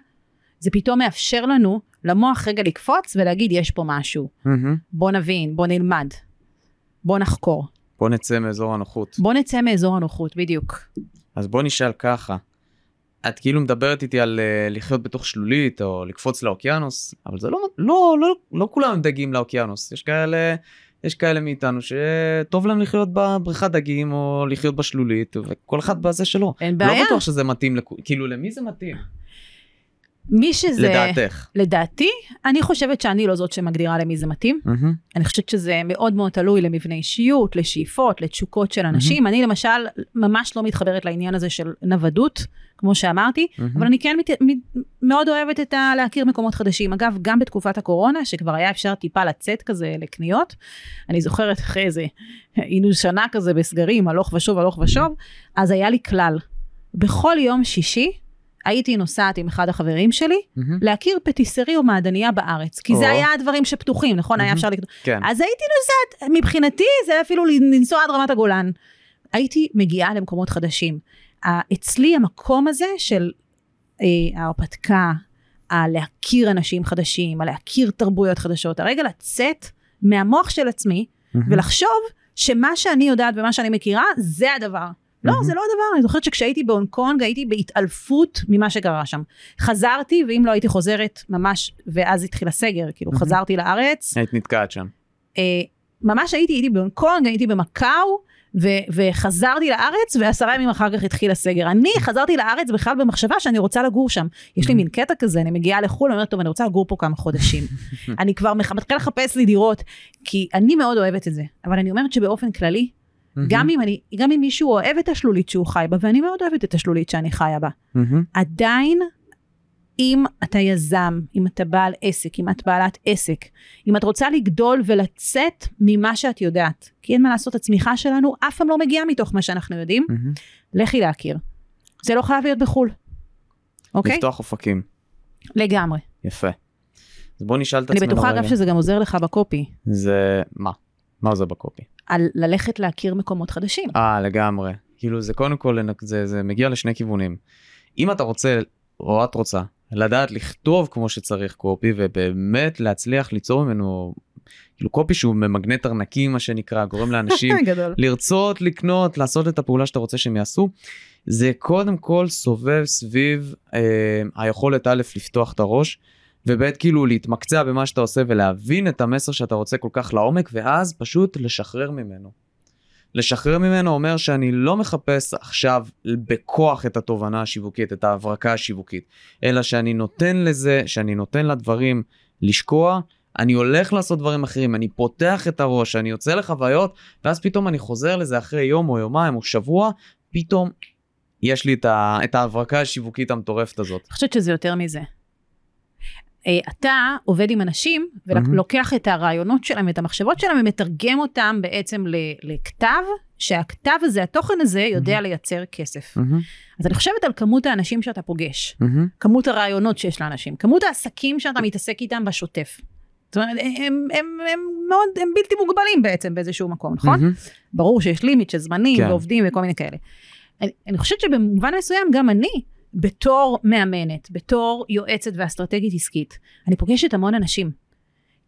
זה פתאום מאפשר לנו, למוח רגע לקפוץ ולהגיד, יש פה משהו. מהמם. בוא נבין, בוא נלמד, בוא נחקור. בוא נצא מאזור הנוחות. בוא נצא מאזור הנוחות, בדיוק. אז בוא נשאל ככה. את כאילו מדברת איתי על uh, לחיות בתוך שלולית או לקפוץ לאוקיינוס, אבל זה לא, לא, לא, לא כולם דגים לאוקיינוס. יש כאלה, יש כאלה מאיתנו שטוב להם לחיות בבריכת דגים או לחיות בשלולית, וכל אחד בזה שלו. אין לא בעיה. בטוח שזה מתאים, לכ... כאילו למי זה מתאים? מי שזה... לדעתך. לדעתי, אני חושבת שאני לא זאת שמגדירה למי זה מתאים. מהמם. אני חושבת שזה מאוד מאוד תלוי למבנה אישיות, לשאיפות, לתשוקות של אנשים. אני למשל ממש לא מתחברת לעניין הזה של נוודות, כמו שאמרתי, מהמם. אבל אני כן מת, מאוד אוהבת את ה, להכיר מקומות חדשים. אגב, גם בתקופת הקורונה, שכבר היה אפשר טיפה לצאת כזה לקניות, אני זוכרת אחרי איזה, היינו שנה כזה בסגרים, הלוך ושוב, הלוך ושוב, אז היה לי כלל. בכל יום שישי, הייתי נוסעת עם אחד החברים שלי, מהמם. להכיר פטיסרי או מעדניה בארץ, כי זה או. היה הדברים שפתוחים, נכון? היה מהמם. אפשר לקנות. כן. אז הייתי נוסעת, מבחינתי זה היה אפילו לנסוע עד רמת הגולן. הייתי מגיעה למקומות חדשים. אצלי המקום הזה של אה, ההרפתקה, הלהכיר אנשים חדשים, הלהכיר תרבויות חדשות, הרגע לצאת מהמוח של עצמי מהמם. ולחשוב שמה שאני יודעת ומה שאני מכירה זה הדבר. לא. זה לא הדבר, אני זוכרת שכשהייתי בהונג קונג הייתי בהתעלפות ממה שקרה שם. חזרתי, ואם לא הייתי חוזרת ממש, ואז התחיל הסגר, כאילו. חזרתי לארץ, היית נתקעת שם. אה, ממש הייתי, הייתי בהונג קונג, הייתי במקאו, ו- וחזרתי לארץ, ועשרה ימים אחר כך התחיל הסגר. אני חזרתי לארץ בכלל במחשבה שאני רוצה לגור שם. יש לי. מין קטע כזה, אני מגיעה לחו"ל, אני אומרת, טוב, אני רוצה לגור פה כמה חודשים. אני כבר מתחילה לחפש לי דירות, כי אני מאוד אוהבת את זה. אבל אני אומרת שבאופן כללי, גם אם אני, גם אם מישהו אוהב את השלולית שהוא חי בה, ואני מאוד אוהבת את השלולית שאני חיה בה. עדיין, אם אתה יזם, אם אתה בעל עסק, אם את בעלת עסק, אם את רוצה לגדול ולצאת ממה שאת יודעת, כי אין מה לעשות, הצמיחה שלנו אף פעם לא מגיעה מתוך מה שאנחנו יודעים. לכי להכיר. זה לא חייב להיות בחו"ל, אוקיי? לפתוח אופקים. לגמרי. יפה. אז בוא נשאל את אני עצמנו בטוחה אגב רגע. שזה גם עוזר לך בקופי, זה... מה? מה זה בקופי? על ללכת להכיר מקומות חדשים. אה, לגמרי. כאילו זה קודם כל, זה, זה מגיע לשני כיוונים. אם אתה רוצה, או את רוצה, לדעת לכתוב כמו שצריך קופי, ובאמת להצליח ליצור ממנו, כאילו קופי שהוא ממגנט ארנקים, מה שנקרא, גורם לאנשים. לרצות לקנות, לעשות את הפעולה שאתה רוצה שהם יעשו, זה קודם כל סובב סביב אה, היכולת א', לפתוח את הראש, וב', כאילו להתמקצע במה שאתה עושה ולהבין את המסר שאתה רוצה כל כך לעומק, ואז פשוט לשחרר ממנו. לשחרר ממנו אומר שאני לא מחפש עכשיו בכוח את התובנה השיווקית, את ההברקה השיווקית, אלא שאני נותן לזה, שאני נותן לדברים לשקוע, אני הולך לעשות דברים אחרים, אני פותח את הראש, אני יוצא לחוויות, ואז פתאום אני חוזר לזה אחרי יום או יומיים או שבוע, פתאום יש לי את, ה, את ההברקה השיווקית המטורפת הזאת. אני חושבת שזה יותר מזה. אה, אתה עובד עם אנשים. ולוקח את הרעיונות שלהם ואת המחשבות שלהם ומתרגם אותם בעצם לכתב, שהכתב הזה, התוכן הזה, יודע מהמם. לייצר כסף. אז אני חושבת על כמות האנשים שאתה פוגש, מהמם. כמות הרעיונות שיש לאנשים, כמות העסקים שאתה מתעסק איתם בשוטף. זאת אומרת, הם, הם, הם, הם מאוד, הם בלתי מוגבלים בעצם באיזשהו מקום, נכון? מהמם. ברור שיש לימיט של זמנים כן. ועובדים וכל מיני כאלה. אני, אני חושבת שבמובן מסוים גם אני, בתור מאמנת, בתור יועצת ואסטרטגית עסקית, אני פוגשת המון אנשים.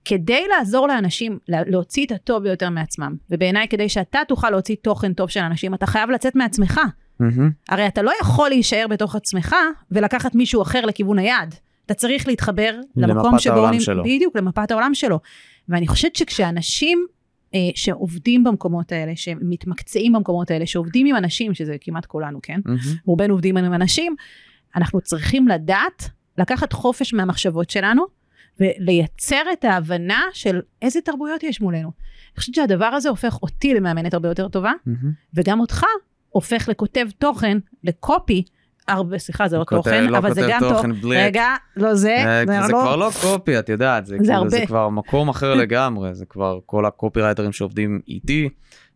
כדי לעזור לאנשים לה- להוציא את הטוב ביותר מעצמם, ובעיניי כדי שאתה תוכל להוציא תוכן טוב של אנשים, אתה חייב לצאת מעצמך. מהמם. הרי אתה לא יכול להישאר בתוך עצמך ולקחת מישהו אחר לכיוון היעד. אתה צריך להתחבר למקום למפת שבו... העולם נמ- שלו. בדיוק, למפת העולם שלו. ואני חושבת שכשאנשים שעובדים במקומות האלה, שמתמקצעים במקומות האלה, שעובדים עם אנשים, שזה כמעט כולנו, כן? מהמם. רובנו עובדים עם אנשים, אנחנו צריכים לדעת לקחת חופש מהמחשבות שלנו ולייצר את ההבנה של איזה תרבויות יש מולנו. אני חושבת שהדבר הזה הופך אותי למאמנת הרבה יותר טובה, מהמם. וגם אותך הופך לכותב תוכן, לקופי, הרבה, סליחה זה לא תוכן, לא אבל זה גם תוכן בלי- רגע, לא זה, אה, זה זה לא, כבר לא קופי, את יודעת, זה, זה כאילו, זה. כבר מקום אחר לגמרי, זה כבר כל הקופי רייטרים שעובדים איתי,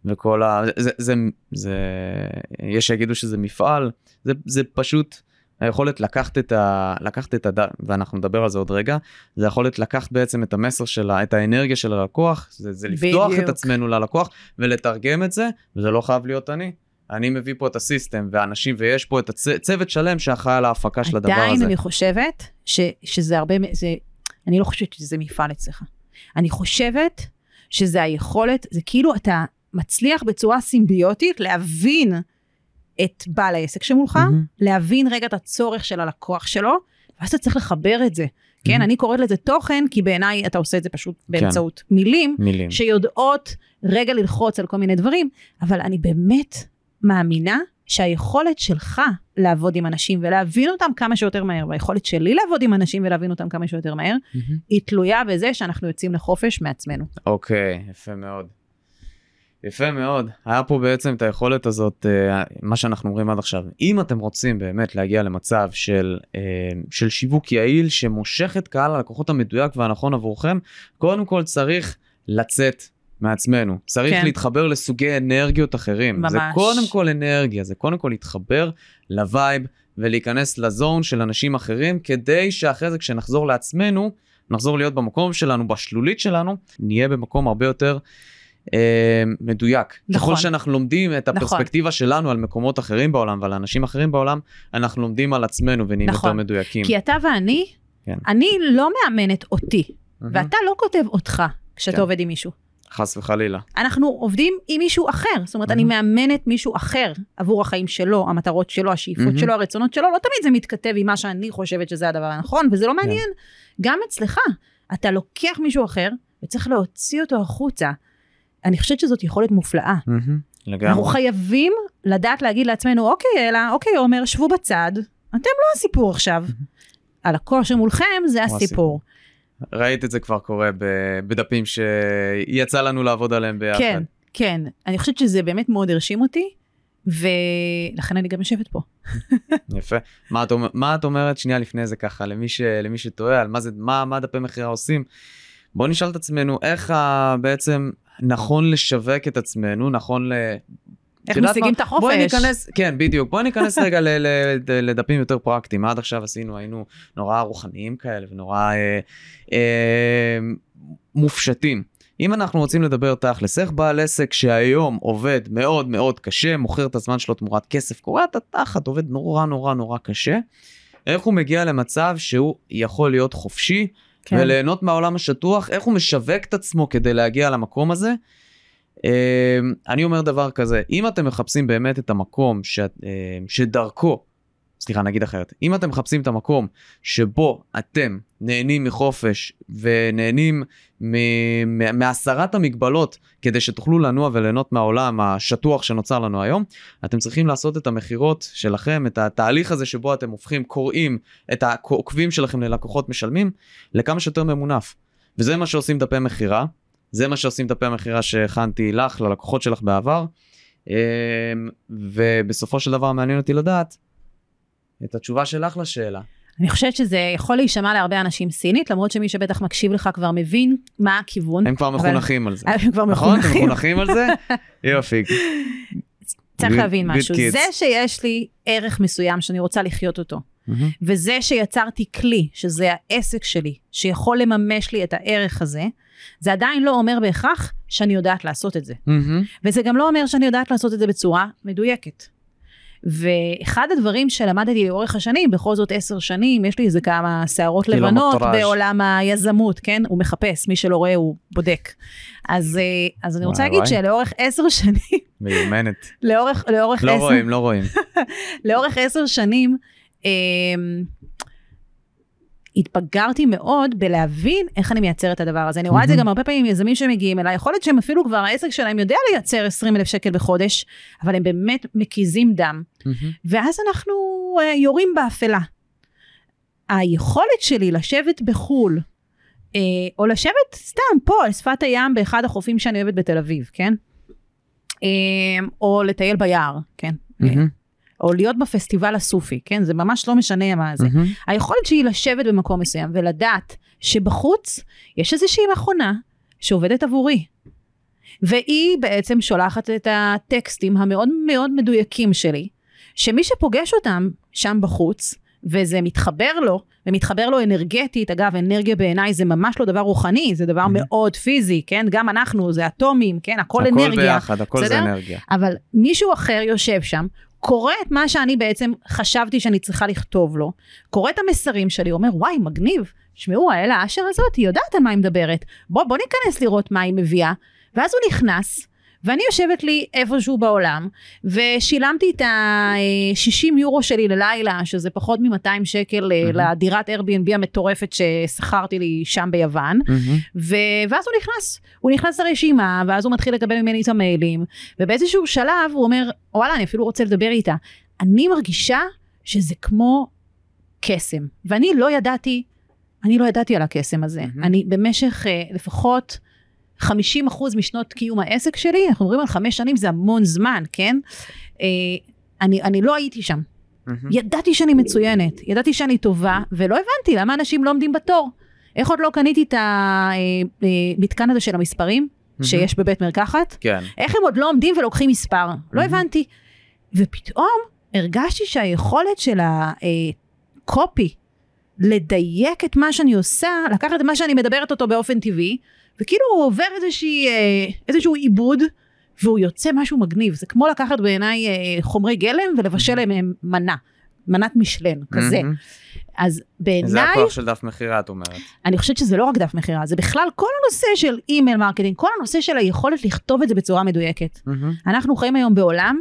וכל ה... זה, זה, זה, יש שיגידו שזה מפעל, זה, זה פשוט היכולת לקחת את ה... לקחת את הד... ואנחנו נדבר על זה עוד רגע, זה יכולת לקחת בעצם את המסר שלה, את האנרגיה של הלקוח, זה, זה לפתוח בדיוק. את עצמנו ללקוח ולתרגם את זה, וזה לא חייב להיות אני. אני מביא פה את הסיסטם ואנשים ויש פה את הצוות שלם שאחראי על ההפקה של הדבר עדיין הזה. אני חושבת ש, שזה הרבה, זה, אני לא חושבת שזה מפעל אצלך. אני חושבת שזה היכולת, זה כאילו אתה מצליח בצורה סימביוטית להבין את בעל העסק שמולך, מהמם. להבין רגע את הצורך של הלקוח שלו, ואז אתה צריך לחבר את זה. כן, מהמם. אני קוראת לזה תוכן, כי בעיניי אתה עושה את זה פשוט באמצעות מילים, מילים. שיודעות רגע ללחוץ על כל מיני דברים, אבל אני באמת מאמינה שהיכולת שלך לעבוד עם אנשים ולהבין אותם כמה שיותר מהר, והיכולת שלי לעבוד עם אנשים ולהבין אותם כמה שיותר מהר, היא תלויה בזה שאנחנו יוצאים לחופש מעצמנו. אוקיי, יפה מאוד. יפה מאוד. היה פה בעצם את היכולת הזאת, אה, מה שאנחנו אומרים עד עכשיו. אם אתם רוצים באמת להגיע למצב של, אה, של שיווק יעיל שמושך את קהל הלקוחות המדויק והנכון עבורכם, קודם כל צריך לצאת מעצמנו. צריך כן. להתחבר לסוגי אנרגיות אחרים. ממש. זה קודם כל אנרגיה, זה קודם כל להתחבר לווייב ולהיכנס לזון של אנשים אחרים, כדי שאחרי זה כשנחזור לעצמנו, נחזור להיות במקום שלנו, בשלולית שלנו, נהיה במקום הרבה יותר אה, מדויק. נכון. ככל שאנחנו לומדים את נכון. הפרספקטיבה שלנו על מקומות אחרים בעולם ועל אנשים אחרים בעולם, אנחנו לומדים על עצמנו ונהיים נכון. יותר מדויקים. כי אתה ואני, כן. אני לא מאמנת אותי, מהמם. ואתה לא כותב אותך כשאתה כן. עובד עם מישהו. חס וחלילה. אנחנו עובדים עם מישהו אחר, זאת אומרת, אני מהמם. מאמנת מישהו אחר עבור החיים שלו, המטרות שלו, השאיפות מהמם. שלו, הרצונות שלו, לא תמיד זה מתכתב עם מה שאני חושבת שזה הדבר הנכון, וזה לא כן. מעניין. גם אצלך, אתה לוקח מישהו אחר וצריך להוציא אותו החוצה. אני חושבת שזאת יכולת מופלאה. מהמם. לגמרי. אנחנו חייבים לדעת להגיד לעצמנו, אוקיי, אלה, אוקיי, עומר, שבו בצד, אתם לא הסיפור עכשיו. הלקוח שמולכם זה הסיפור. הסיפור. ראית את זה כבר קורה בדפים שיצא לנו לעבוד עליהם ביחד. כן, כן. אני חושבת שזה באמת מאוד הרשים אותי, ולכן אני גם יושבת פה. יפה. מה את, אומר- מה את אומרת שנייה לפני זה ככה, למי, ש, למי שתוהה על מה זה, מה, מה דפי מכירה עושים? בוא נשאל את עצמנו איך ה, בעצם נכון לשווק את עצמנו, נכון ל... איך משיגים? את החופש? בואי ניכנס, כן, בדיוק. בואי ניכנס רגע ל, ל, ל, לדפים יותר פרקטיים. עד עכשיו עשינו, היינו נורא רוחניים כאלה ונורא אה, אה, מופשטים. אם אנחנו רוצים לדבר תכלס, איך בעל עסק שהיום עובד מאוד מאוד קשה, מוכר את הזמן שלו תמורת כסף, קורע את התחת, עובד נורא נורא נורא קשה, איך הוא מגיע למצב שהוא יכול להיות חופשי כן. וליהנות מהעולם השטוח, איך הוא משווק את עצמו כדי להגיע למקום הזה. אה, אני אומר דבר כזה, אם אתם מחפשים באמת את המקום ש, אה, שדרכו, סליחה נגיד אחרת, אם אתם מחפשים את המקום שבו אתם נהנים מחופש ונהנים מ- מהסרת המגבלות כדי שתוכלו לנוע וליהנות מהעולם השטוח שנוצר לנו היום, אתם צריכים לעשות את המכירות שלכם, את התהליך הזה שבו אתם הופכים, קוראים את העוקבים שלכם ללקוחות משלמים, לכמה שיותר ממונף. וזה מה שעושים דפי מכירה, זה מה שעושים דפי המכירה שהכנתי לך, ללקוחות שלך בעבר, אמ, ובסופו של דבר מעניין אותי לדעת את התשובה שלך לשאלה. אני חושבת שזה יכול להישמע להרבה אנשים סינית, למרות שמי שבטח מקשיב לך כבר מבין מה הכיוון. הם כבר אבל- מחונכים על זה. הם כבר נכון? מחונכים. מחונכים על זה? יופי. צריך להבין משהו. זה שיש לי ערך מסוים שאני רוצה לחיות אותו, וזה שיצרתי כלי, שזה העסק שלי, שיכול לממש לי את הערך הזה, זה עדיין לא אומר בהכרח שאני יודעת לעשות את זה. מהמם. וזה גם לא אומר שאני יודעת לעשות את זה בצורה מדויקת. ואחד הדברים שלמדתי לאורך השנים, בכל זאת עשר שנים, יש לי איזה כמה שערות לבנות קילומטראז'. בעולם היזמות, כן? הוא מחפש, מי שלא רואה הוא בודק. אז, אה, אז אני רוצה וואי, להגיד וואי. שלאורך עשר שנים, מיומנת. לאורך, לאורך לא עשר, רואים, לא רואים. לאורך עשר שנים, אה, התבגרתי מאוד בלהבין איך אני מייצרת את הדבר הזה. אני רואה את זה. גם הרבה פעמים עם יזמים שמגיעים אליי, יכול להיות שהם אפילו כבר, העסק שלהם יודע לייצר 20 אלף שקל בחודש, אבל הם באמת מקיזים דם. ואז אנחנו uh, יורים באפלה. היכולת שלי לשבת בחו"ל, uh, או לשבת סתם פה על שפת הים באחד החופים שאני אוהבת בתל אביב, כן? Um, או לטייל ביער, כן? מהמם. או להיות בפסטיבל הסופי, כן? זה ממש לא משנה מה זה. מהמם. היכולת שלי לשבת במקום מסוים ולדעת שבחוץ יש איזושהי מכונה שעובדת עבורי. והיא בעצם שולחת את הטקסטים המאוד מאוד מדויקים שלי, שמי שפוגש אותם שם בחוץ, וזה מתחבר לו, ומתחבר לו אנרגטית, אגב, אנרגיה בעיניי זה ממש לא דבר רוחני, זה דבר Mhm. מאוד פיזי, כן? גם אנחנו, זה אטומים, כן? הכל, הכל אנרגיה. ביחד, הכל זה בסדר? אנרגיה. אבל מישהו אחר יושב שם, קורא את מה שאני בעצם חשבתי שאני צריכה לכתוב לו, קורא את המסרים שלי, אומר, וואי, מגניב, שמעו, האלה אשר הזאת, היא יודעת על מה היא מדברת, בוא, בוא ניכנס לראות מה היא מביאה, ואז הוא נכנס, ואני יושבת לי איפשהו בעולם, ושילמתי את ה-60 יורו שלי ללילה, שזה פחות מ-200 שקל mm-hmm. לדירת Airbnb המטורפת ששכרתי לי שם ביוון, Mm-hmm. ו... ואז הוא נכנס, הוא נכנס לרשימה, ואז הוא מתחיל לקבל ממני את המיילים, ובאיזשהו שלב הוא אומר, וואלה, אני אפילו רוצה לדבר איתה. אני מרגישה שזה כמו קסם, ואני לא ידעתי, אני לא ידעתי על הקסם הזה. מהמם. אני במשך uh, לפחות 50% משנות קיום העסק שלי, אנחנו מדברים על חמש שנים, זה המון זמן, כן? Uh, אני, אני לא הייתי שם. Mm-hmm. ידעתי שאני מצוינת, ידעתי שאני טובה, ולא הבנתי למה אנשים לא עומדים בתור. איך עוד לא קניתי את המתקן הזה של המספרים, שיש בבית מרקחת? כן. איך הם עוד לא עומדים ולוקחים מספר? לא מהמם. הבנתי. ופתאום הרגשתי שהיכולת של הקופי לדייק את מה שאני עושה, לקחת את מה שאני מדברת אותו באופן טבעי, וכאילו הוא עובר איזושהי, אה, איזשהו עיבוד, והוא יוצא משהו מגניב. זה כמו לקחת בעיניי אה, חומרי גלם ולבשל להם מנה, מנת משלן, כזה. מהמם. אז זה בעיניי, הכוח של דף מכירה, את אומרת. אני חושבת שזה לא רק דף מכירה, זה בכלל כל הנושא של email marketing, כל הנושא של היכולת לכתוב את זה בצורה מדויקת. מהמם. אנחנו חיים היום בעולם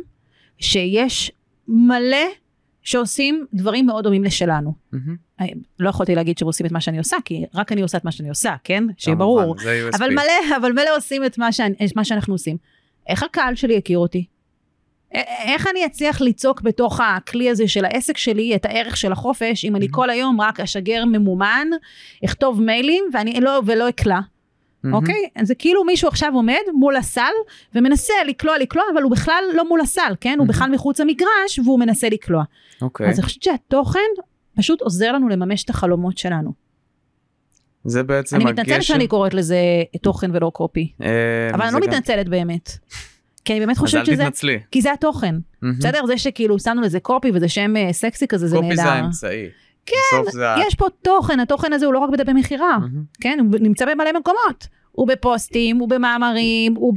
שיש מלא שעושים דברים מאוד דומים לשלנו. מהמם. לא יכולתי להגיד שהם עושים את מה שאני עושה, כי רק אני עושה את מה שאני עושה, כן? שיהיה ברור. אבל מלא, אבל מלא עושים את מה, שאני, את מה שאנחנו עושים. איך הקהל שלי יכיר אותי? איך אני אצליח ליצוק בתוך הכלי הזה של העסק שלי את הערך של החופש, אם אני כל היום רק אשגר ממומן, אכתוב מיילים ואני לא, ולא אקלע, מהמם. אוקיי? אז זה כאילו מישהו עכשיו עומד מול הסל ומנסה לקלוע לקלוע, אבל הוא בכלל לא מול הסל, כן? הוא מהמם. בכלל מחוץ למגרש והוא מנסה לקלוע. אוקיי. אז אני חושבת שהתוכן פשוט עוזר לנו לממש את החלומות שלנו. זה בעצם אני הגשר. מתנצלת שאני קוראת לזה תוכן ולא קופי, אה, אבל אני לא מתנצלת באמת. כי אני באמת אז חושבת אל שזה, תתנצלי. כי זה התוכן. בסדר? זה שכאילו שמנו לזה קופי וזה שם אה, סקסי כזה, זה נהדר. קופי זה האמצעי. כן. יש פה תוכן, התוכן הזה הוא לא רק בדפי מכירה, מהמם. כן? הוא נמצא במלא מקומות. הוא בפוסטים, הוא במאמרים, הוא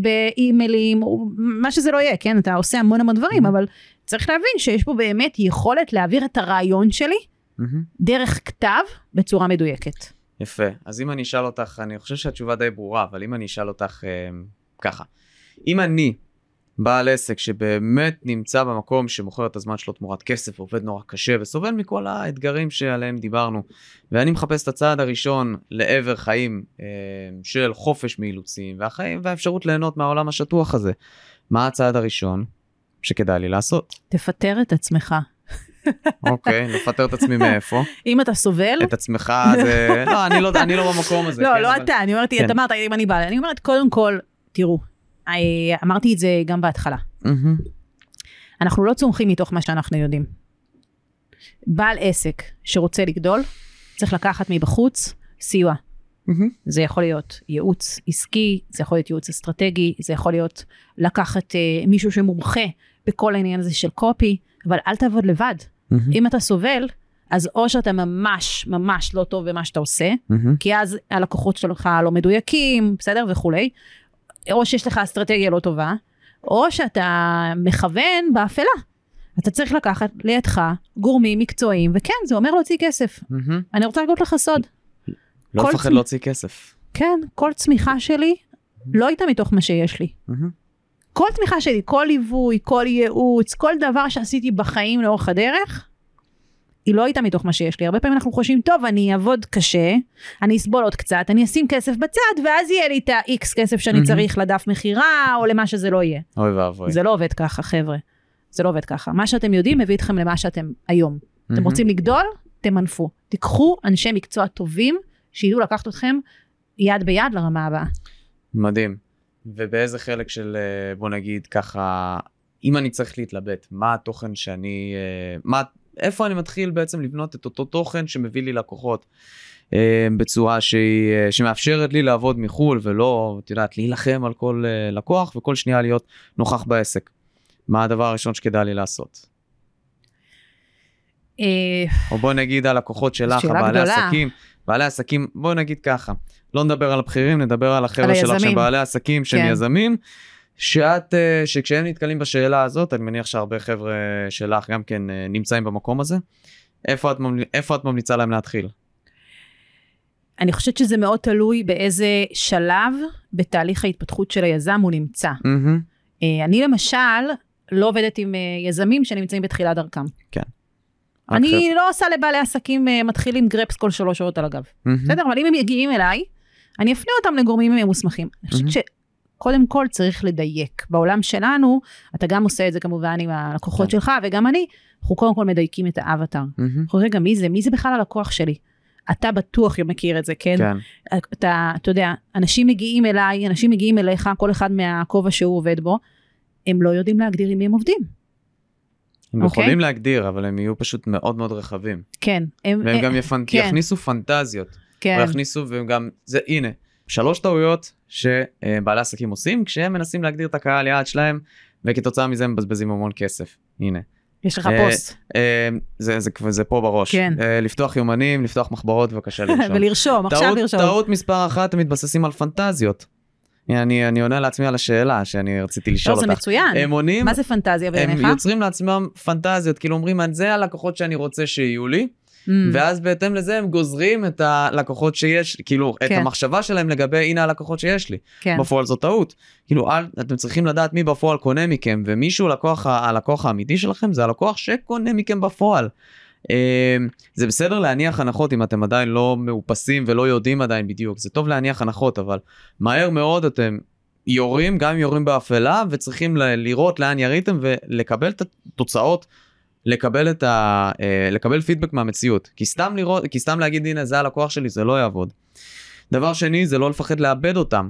באימיילים, הוא- מה שזה לא יהיה, כן? אתה עושה המון המון דברים. אבל צריך להבין שיש פה באמת יכולת להעביר את הרעיון שלי מהמם. דרך כתב בצורה מדויקת. יפה. אז אם אני אשאל אותך, אני חושב שהתשובה די ברורה, אבל אם אני אשאל אותך אה, ככה, אם אני בעל עסק שבאמת נמצא במקום שמוכר את הזמן שלו תמורת כסף, עובד נורא קשה וסובל מכל האתגרים שעליהם דיברנו, ואני מחפש את הצעד הראשון לעבר חיים אה, של חופש מאילוצים והחיים והאפשרות ליהנות מהעולם השטוח הזה, מה הצעד הראשון שכדאי לי לעשות? תפטר את עצמך. אוקיי, לפטר את עצמי מאיפה? אם אתה סובל, את עצמך זה... לא, אני לא, אני לא במקום הזה. לא, כן, לא אבל- אתה, אני אומרת, כן. את אמרת, אם אני באה, אני אומרת, קודם כל, תראו, אה, אמרתי את זה גם בהתחלה. אנחנו לא צומחים מתוך מה שאנחנו יודעים. בעל עסק שרוצה לגדול, צריך לקחת מבחוץ סיוע. מהמם. זה יכול להיות ייעוץ עסקי, זה יכול להיות ייעוץ אסטרטגי, זה יכול להיות לקחת אה, מישהו שמומחה בכל העניין הזה של קופי, אבל אל תעבוד לבד. מהמם. אם אתה סובל, אז או שאתה ממש ממש לא טוב במה שאתה עושה, מהמם. כי אז הלקוחות שלך לא מדויקים, בסדר וכולי, או שיש לך אסטרטגיה לא טובה, או שאתה מכוון באפלה. אתה צריך לקחת לידך גורמים מקצועיים, וכן, זה אומר להוציא כסף. מהמם. אני רוצה להגיד לך סוד, לא לפחד צמ- להוציא כסף. כן, כל צמיחה שלי לא הייתה מתוך מה שיש לי. כל תמיכה שלי, כל ליווי, כל ייעוץ, כל דבר שעשיתי בחיים לאורך הדרך, היא לא הייתה מתוך מה שיש לי. הרבה פעמים אנחנו חושבים, טוב, אני אעבוד קשה, אני אסבול עוד קצת, אני אשים כסף בצד, ואז יהיה לי את ה-X כסף שאני. צריך לדף מכירה, או למה שזה לא יהיה. אוי ואבוי. זה לא עובד ככה, חבר'ה. זה לא עובד ככה. מה שאתם יודעים מביא אתכם למה שאתם היום. אתם. רוצים לגדול? תמנפו. תיקחו אנשי מקצוע טובים, שידעו לקחת אתכם יד ביד לרמה הבאה. מדהים. ובאיזה חלק של, אה, בוא נגיד ככה, אם אני צריך להתלבט, מה התוכן שאני, אה, מה, איפה אני מתחיל בעצם לבנות את אותו תוכן שמביא לי לקוחות אה, בצורה שהיא, שמאפשרת לי לעבוד מחו"ל ולא, את יודעת, להילחם על כל לקוח וכל שנייה להיות נוכח בעסק. מה הדבר הראשון שכדאי לי לעשות? או בוא נגיד הלקוחות שלך, הבעלי גדולה. עסקים, בעלי עסקים, בוא נגיד ככה, לא נדבר על הבכירים, נדבר על החבר'ה שלך שהם. בעלי עסקים, שהם כן. יזמים, שאת, אה, שכשהם נתקלים בשאלה הזאת, אני מניח שהרבה חבר'ה שלך גם כן אה, נמצאים במקום הזה, איפה את. איפה את ממליצה להם להתחיל? אני חושבת שזה מאוד תלוי באיזה שלב בתהליך ההתפתחות של היזם הוא נמצא. אה, אני למשל לא עובדת עם יזמים שנמצאים בתחילת דרכם. רק אני לא עושה לבעלי עסקים אה, מתחילים גרפס כל שלוש שעות על הגב. בסדר? אבל אם הם מגיעים אליי, אני אפנה אותם לגורמים מוסמכים. אני חושבת. שקודם כל צריך לדייק. בעולם שלנו, אתה גם עושה את זה כמובן עם הלקוחות כן. שלך, וגם אני, אנחנו קודם כל מדייקים את האבטר. אנחנו רגע, מי זה? מי זה בכלל הלקוח שלי? אתה בטוח מכיר את זה, כן? כן. אתה, אתה יודע, אנשים מגיעים אליי, אנשים מגיעים אליך, כל אחד מהכובע שהוא עובד בו, הם לא יודעים להגדיר עם מי הם עובדים. הם אוקיי. יכולים להגדיר, אבל הם יהיו פשוט מאוד מאוד רחבים. כן. הם, והם אה, גם יפנ- כן. יכניסו פנטזיות. כן, יכניסו, והם גם, זה, הנה, שלוש טעויות שבעלי עסקים עושים כשהם מנסים להגדיר את הקהל יעד שלהם, וכתוצאה מזה הם מבזבזים המון כסף. הנה. יש לך אה, פוסט. אה, זה, זה, זה פה בראש. כן. אה, לפתוח יומנים, לפתוח מחברות, בבקשה לרשום. ולרשום, עכשיו לרשום. טעות מספר אחת, הם מתבססים על פנטזיות. אני, אני עונה לעצמי על השאלה שאני רציתי לשאול לא, זה אותך. מצוין. הם עונים, מה זה פנטזיה הם בעיניך? יוצרים לעצמם פנטזיות, כאילו אומרים, זה הלקוחות שאני רוצה שיהיו לי, Mm, ואז בהתאם לזה הם גוזרים את הלקוחות שיש, כאילו, את כן. המחשבה שלהם לגבי הנה הלקוחות שיש לי. כן. בפועל זו טעות. כאילו, אל, אתם צריכים לדעת מי בפועל קונה מכם, ומישהו, לקוח, הלקוח האמיתי שלכם, זה הלקוח שקונה מכם בפועל. אה, זה בסדר להניח הנחות אם אתם עדיין לא מאופסים ולא יודעים עדיין בדיוק, זה טוב להניח הנחות, אבל מהר מאוד אתם יורים, גם אם יורים באפלה, וצריכים לראות לאן יריתם ולקבל את התוצאות. לקבל את ה... אה, לקבל פידבק מהמציאות. כי סתם לראות, כי סתם להגיד הנה זה הלקוח שלי זה לא יעבוד. דבר שני זה לא לפחד לאבד אותם.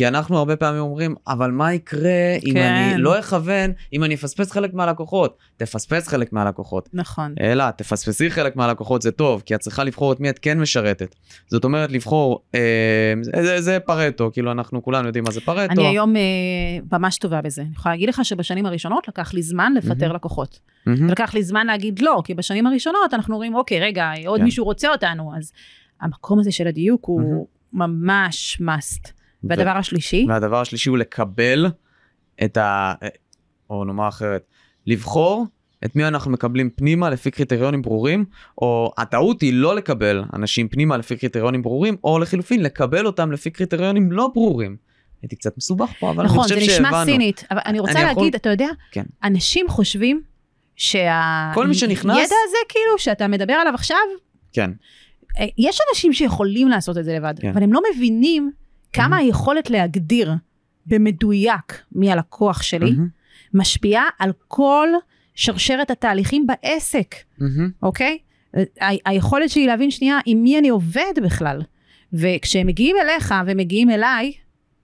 כי אנחנו הרבה פעמים אומרים אבל מה יקרה אם כן. אני לא אכוון אם אני אפספס חלק מהלקוחות תפספס חלק מהלקוחות נכון. אלא תפספסי חלק מהלקוחות זה טוב כי את צריכה לבחור את מי את כן משרתת זאת אומרת לבחור אה, זה, זה, פרטו כאילו אנחנו כולנו יודעים מה זה פרטו אני היום אה, ממש טובה בזה. אני יכולה להגיד לך שבשנים הראשונות לקח לי זמן לפטר מהמם. לקוחות. מהמם. לקח לי זמן להגיד לא, כי בשנים הראשונות אנחנו אומרים, אוקיי, רגע, עוד כן. מישהו רוצה אותנו, אז המקום הזה של הדיוק הוא ממש must. והדבר השלישי, והדבר השלישי הוא לקבל את ה... או נאמר אחרת, לבחור את מי אנחנו מקבלים פנימה לפי קריטריונים ברורים, או הטעות היא לא לקבל אנשים פנימה לפי קריטריונים ברורים, או לחילופין לקבל אותם לפי קריטריונים לא ברורים. הייתי קצת מסובך פה, אבל נכון, אני זה חושב נשמע שהבנו. סינית, אבל אני רוצה אני יכול- להגיד, אתה יודע, כן. אנשים חושבים שה... כל מי שנכנס- ידע הזה כאילו שאתה מדבר עליו עכשיו, כן, אה, יש אנשים שיכולים לעשות את זה לבד, כן. אבל הם לא מבינים כמה היכולת להגדיר במדויק מי הלקוח שלי, משפיעה על כל שרשרת התהליכים בעסק, אוקיי? היכולת שלי להבין שנייה עם מי אני עובד בכלל. וכשהם מגיעים אליך ומגיעים אליי,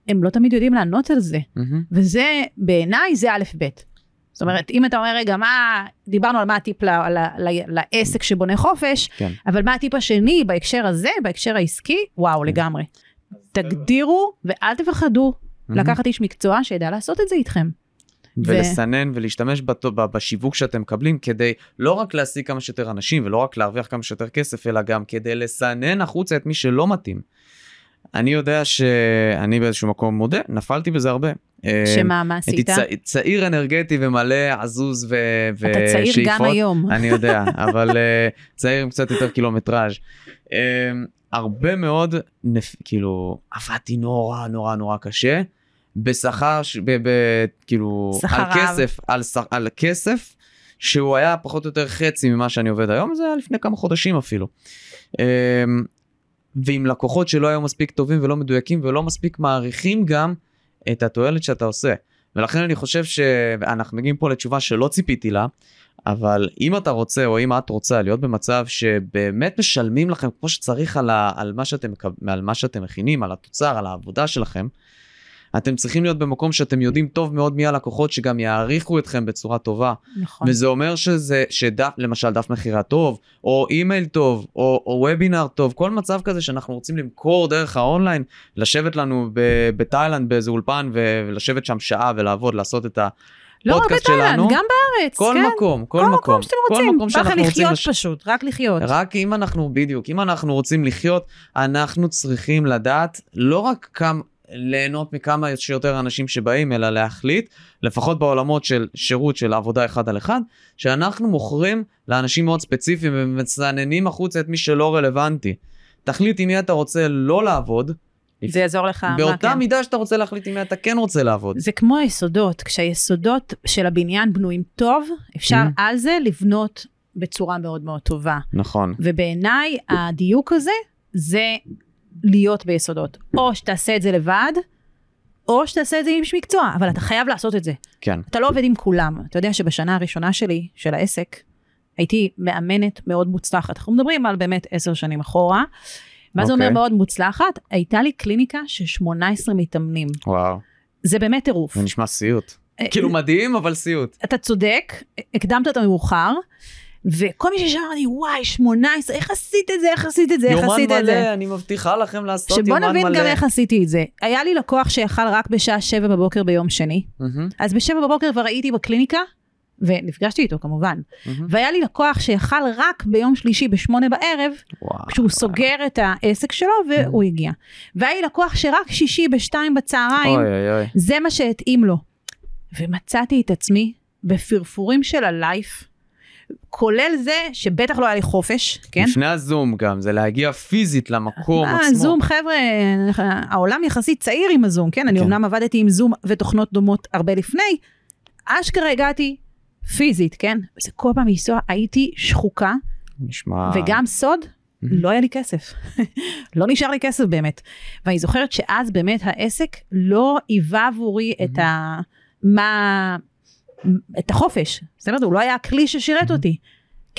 הם לא תמיד יודעים לענות על זה. מהמם. וזה, בעיניי, זה א' ב'. זאת אומרת, אם אתה אומר, רגע, מה, דיברנו על מה הטיפ ל, ל, ל, לעסק שבונה חופש, כן. אבל מה הטיפ השני בהקשר הזה, בהקשר העסקי? וואו, כן. לגמרי. תגדירו ואל תפחדו. לקחת איש מקצוע שידע לעשות את זה איתכם. ולסנן ולהשתמש בת- ב- בשיווק שאתם מקבלים כדי לא רק להשיג כמה שיותר אנשים ולא רק להרוויח כמה שיותר כסף אלא גם כדי לסנן החוצה את מי שלא מתאים. אני יודע שאני באיזשהו מקום מודה נפלתי בזה הרבה. שמה, מה הייתי עשית? צע- צעיר אנרגטי ומלא עזוז ו- אתה צעיר גם ושאיפות. היום. אני יודע אבל אה, צעיר עם קצת יותר קילומטראז'. אה, הרבה מאוד נפ... כאילו עבדתי נורא נורא נורא קשה בשכר ש... ב... ב... כאילו על רעב. כסף על, ש... על כסף שהוא היה פחות או יותר חצי ממה שאני עובד היום זה היה לפני כמה חודשים אפילו. ועם לקוחות שלא היו מספיק טובים ולא מדויקים ולא מספיק מעריכים גם את התועלת שאתה עושה. ולכן אני חושב שאנחנו מגיעים פה לתשובה שלא ציפיתי לה, אבל אם אתה רוצה או אם את רוצה להיות במצב שבאמת משלמים לכם כמו שצריך על, ה, על, מה, שאתם, על מה שאתם מכינים, על התוצר, על העבודה שלכם, אתם צריכים להיות במקום שאתם יודעים טוב מאוד מי הלקוחות שגם יעריכו אתכם בצורה טובה. נכון. וזה אומר שזה, שדף, למשל דף מכירה טוב, או אימייל טוב, או, או וובינר טוב, כל מצב כזה שאנחנו רוצים למכור דרך האונליין, לשבת לנו בתאילנד באיזה אולפן ולשבת שם שעה ולעבוד, לעשות את לא רק בתאילנד. גם בארץ, כל כן. מקום, כל, כל מקום, מקום שאתם כל רוצים. מקום בא לך שאנחנו רוצים, לחיות לש... פשוט, רק לחיות. רק אם אנחנו, בדיוק, אם אנחנו רוצים לחיות, אנחנו צריכים לדעת לא רק כמה, ליהנות מכמה שיותר אנשים שבאים, אלא להחליט, לפחות בעולמות של שירות של עבודה אחד על אחד, שאנחנו מוכרים לאנשים מאוד ספציפיים ומסננים החוצה את מי שלא רלוונטי. תחליט עם מי אתה רוצה לא לעבוד, זה יעזור לך. מה באותה כן? מידה שאתה רוצה להחליט עם מי אתה כן רוצה לעבוד. זה כמו היסודות, כשהיסודות של הבניין בנויים טוב, אפשר Mhm. על זה לבנות בצורה מאוד מאוד טובה. נכון. ובעיניי הדיוק הזה זה להיות ביסודות. או שתעשה את זה לבד, או שתעשה את זה עם איש מקצוע, אבל אתה חייב לעשות את זה. כן. אתה לא עובד עם כולם. אתה יודע שבשנה הראשונה שלי, של העסק, הייתי מאמנת מאוד מוצלחת. אנחנו מדברים על באמת עשר שנים אחורה. מה זה אומר אוקיי. מאוד מוצלחת? הייתה לי קליניקה של 18 מתאמנים. וואו. זה באמת טירוף. זה נשמע סיוט. אה, כאילו מדהים, אבל סיוט. אתה צודק, הקדמת את המאוחר, וכל מי ששמע לי, וואי, 18, איך עשית את זה, איך עשית את זה, איך יומן עשית את זה. מלא, אני מבטיחה לכם לעשות שבוא יומן מלא. נבין גם איך עשיתי את זה. היה לי לקוח שיכל רק בשעה 7 בבוקר ביום שני, מהמם, אז ב-7 בבוקר כבר הייתי בקליניקה, ונפגשתי איתו כמובן, מהמם. והיה לי לקוח שיכל רק ביום שלישי ב-8 בערב, וואו. כשהוא סוגר את העסק שלו והוא הגיע. והיה לי לקוח שרק שישי ב-2 בצהריים, אוי אוי אוי. זה מה שהתאים לו. ומצאתי את עצמי בפרפורים של הלייף, כולל זה שבטח לא היה לי חופש, כן? לפני הזום גם, זה להגיע פיזית למקום עצמו. זום, חבר'ה, העולם יחסית צעיר עם הזום, כן? אני כן. אמנם עבדתי עם זום ותוכנות דומות הרבה לפני, אשכרה הגעתי פיזית, כן? זה כל פעם לנסוע, הייתי שחוקה, נשמע... וגם סוד, Mhm. לא היה לי כסף. לא נשאר לי כסף באמת. ואני זוכרת שאז באמת העסק לא היווה עבורי את ה... מה... את החופש. זאת אומרת, הוא לא היה הכלי ששירת אותי.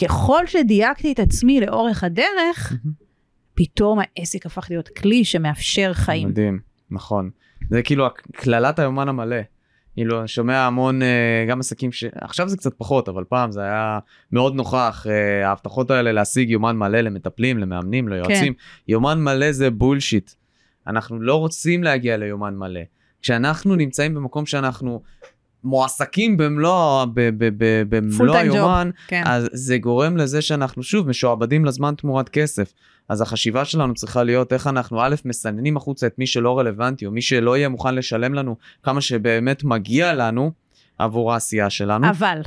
ככל שדייקתי את עצמי לאורך הדרך, פתאום העסק הפך להיות כלי שמאפשר חיים. מדהים, נכון. זה כאילו קללת היומן המלא. כאילו, אני שומע המון, אה, גם עסקים ש... עכשיו זה קצת פחות, אבל פעם זה היה מאוד נוכח, אה, ההבטחות האלה להשיג יומן מלא למטפלים, למאמנים, ליועצים. יומן מלא זה בולשיט. אנחנו לא רוצים להגיע ליומן מלא. כשאנחנו נמצאים במקום שאנחנו מועסקים במלוא, במלוא. היומן, כן. אז זה גורם לזה שאנחנו שוב משועבדים לזמן תמורת כסף. אז החשיבה שלנו צריכה להיות איך אנחנו א', מסננים החוצה את מי שלא רלוונטי, או מי שלא יהיה מוכן לשלם לנו כמה שבאמת מגיע לנו עבור העשייה שלנו. אבל,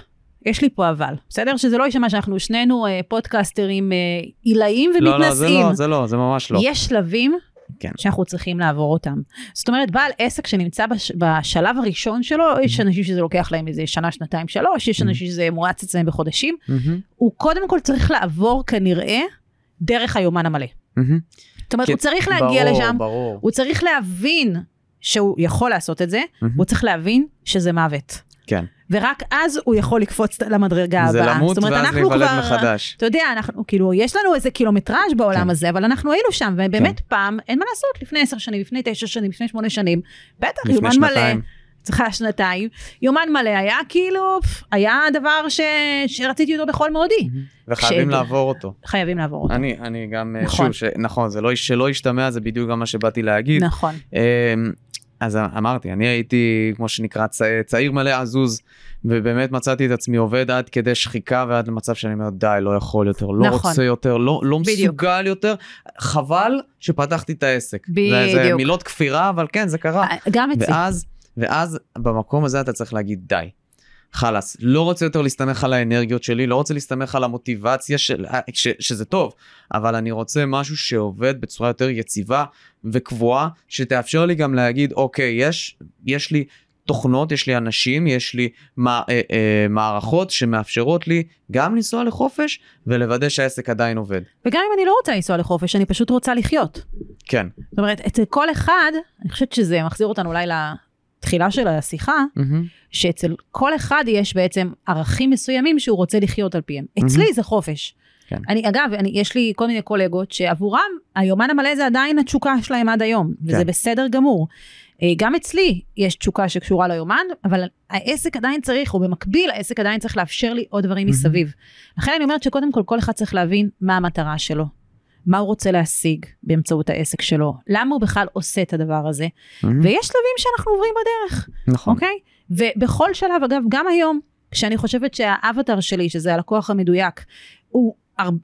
יש לי פה אבל, בסדר? שזה לא יישמע שאנחנו שנינו אה, פודקאסטרים אה, עילאיים לא, לא, זה ומתנשאים. לא, זה לא, זה ממש לא. יש שלבים כן. שאנחנו צריכים לעבור אותם. זאת אומרת, בעל עסק שנמצא בש, בשלב הראשון שלו, יש אנשים שזה לוקח להם איזה שנה, שנתיים, שלוש, יש אנשים שזה מואץ אצלם בחודשים, מהמם, הוא קודם כל צריך לעבור כנראה דרך היומן המלא. מהמם. זאת אומרת, כן, הוא צריך להגיע ברור, לשם, ברור. הוא צריך להבין שהוא יכול לעשות את זה, מהמם. הוא צריך להבין שזה מוות. כן. ורק אז הוא יכול לקפוץ למדרגה הבאה. זה למות זאת אומרת, ואז להיוולד כבר- מחדש. אתה יודע, אנחנו, כאילו, יש לנו איזה קילומטראז' בעולם כן. הזה, אבל אנחנו היינו שם, ובאמת כן. פעם, אין מה לעשות, לפני עשר שנים, לפני תשע שנים, לפני שמונה שנים, בטח, יומן מלא, שנתיים. צריכה שנתיים, יומן מלא היה כאילו, היה הדבר ש... שרציתי אותו בכל מאודי. וחייבים כש- לעבור אותו. חייבים לעבור אותו. אני, אני גם, אה, נכון. שוב, ש... נכון, זה לא, שלא ישתמע, זה בדיוק גם מה שבאתי להגיד. נכון. אז אמרתי, אני הייתי, כמו שנקרא, צע- צעיר מלא עזוז, ובאמת מצאתי את עצמי עובד עד כדי שחיקה ועד למצב שאני אומר, די, לא יכול יותר, לא נכון. רוצה יותר, לא, לא בדיוק. מסוגל יותר. חבל שפתחתי את העסק. זה, זה בדיוק. מילות כפירה, אבל כן, זה קרה. גם אצלי. ואז, ואז במקום הזה אתה צריך להגיד די. חלאס, לא רוצה יותר להסתמך על האנרגיות שלי, לא רוצה להסתמך על המוטיבציה של, ש, שזה טוב, אבל אני רוצה משהו שעובד בצורה יותר יציבה וקבועה, שתאפשר לי גם להגיד, אוקיי, יש, יש לי תוכנות, יש לי אנשים, יש לי מה, אה, אה, מערכות שמאפשרות לי גם לנסוע לחופש ולוודא שהעסק עדיין עובד. וגם אם אני לא רוצה לנסוע לחופש, אני פשוט רוצה לחיות. כן. זאת אומרת, אצל כל אחד, אני חושבת שזה מחזיר אותנו אולי לתחילה של השיחה, מהמם. שאצל כל אחד יש בעצם ערכים מסוימים שהוא רוצה לחיות על פיהם. אצלי זה חופש. כן. אני, אגב, אני, יש לי כל מיני קולגות שעבורם היומן המלא זה עדיין התשוקה שלהם עד היום, וזה כן. בסדר גמור. אה, גם אצלי יש תשוקה שקשורה ליומן, אבל העסק עדיין צריך, או במקביל העסק עדיין צריך לאפשר לי עוד דברים מהמם. מסביב. לכן אני אומרת שקודם כל, כל אחד צריך להבין מה המטרה שלו. מה הוא רוצה להשיג באמצעות העסק שלו, למה הוא בכלל עושה את הדבר הזה, מהמם. ויש שלבים שאנחנו עוברים בדרך. נכון. אוקיי? ובכל שלב, אגב, גם היום, כשאני חושבת שהאבטר שלי, שזה הלקוח המדויק, הוא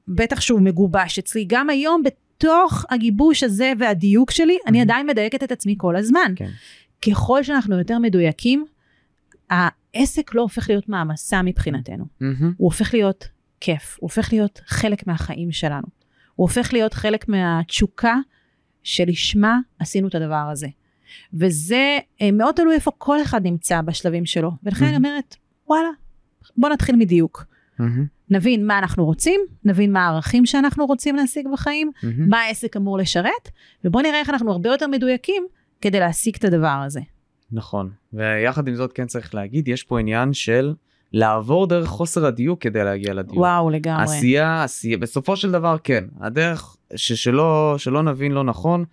בטח שהוא מגובש אצלי, גם היום בתוך הגיבוש הזה והדיוק שלי, אני Mhm. עדיין מדייקת את עצמי כל הזמן. כן. ככל שאנחנו יותר מדויקים, העסק לא הופך להיות מעמסה מבחינתנו, מהמם. הוא הופך להיות כיף, הוא הופך להיות חלק מהחיים שלנו. הוא הופך להיות חלק מהתשוקה שלשמה עשינו את הדבר הזה. וזה אה, מאוד תלוי איפה כל אחד נמצא בשלבים שלו. ולכן אני אומרת, וואלה, בוא נתחיל מדיוק. נבין מה אנחנו רוצים, נבין מה הערכים שאנחנו רוצים להשיג בחיים, מה העסק אמור לשרת, ובוא נראה איך אנחנו הרבה יותר מדויקים כדי להשיג את הדבר הזה. נכון, ויחד עם זאת כן צריך להגיד, יש פה עניין של לעבור דרך חוסר הדיוק כדי להגיע לדיוק. וואו, לגמרי. עשייה, עשייה, בסופו של דבר כן, הדרך ששלא, שלא נבין לא נכון,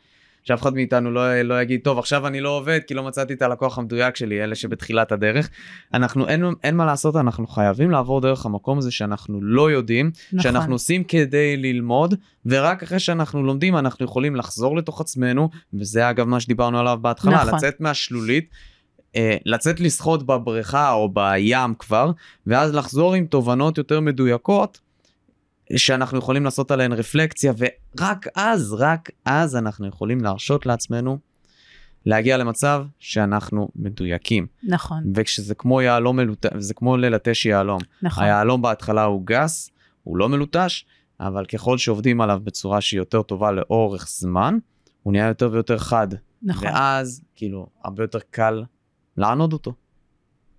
שאף אחד מאיתנו לא, לא יגיד טוב עכשיו אני לא עובד כי לא מצאתי את הלקוח המדויק שלי אלה שבתחילת הדרך אנחנו אין, אין מה לעשות אנחנו חייבים לעבור דרך המקום הזה שאנחנו לא יודעים נכון. שאנחנו עושים כדי ללמוד ורק אחרי שאנחנו לומדים אנחנו יכולים לחזור לתוך עצמנו וזה אגב מה שדיברנו עליו בהתחלה נכון. לצאת מהשלולית. אה, לצאת לשחות בבריכה או בים כבר ואז לחזור עם תובנות יותר מדויקות שאנחנו יכולים לעשות עליהן רפלקציה ורק אז רק אז אנחנו יכולים להרשות לעצמנו להגיע למצב שאנחנו מדויקים. נכון. וכשזה כמו יהלום מלוטש זה כמו ללטש יהלום. נכון. היהלום בהתחלה הוא גס הוא לא מלוטש אבל ככל שעובדים עליו בצורה שהיא יותר טובה לאורך זמן הוא נהיה יותר ויותר חד. נכון. ואז כאילו הרבה יותר קל לענוד אותו.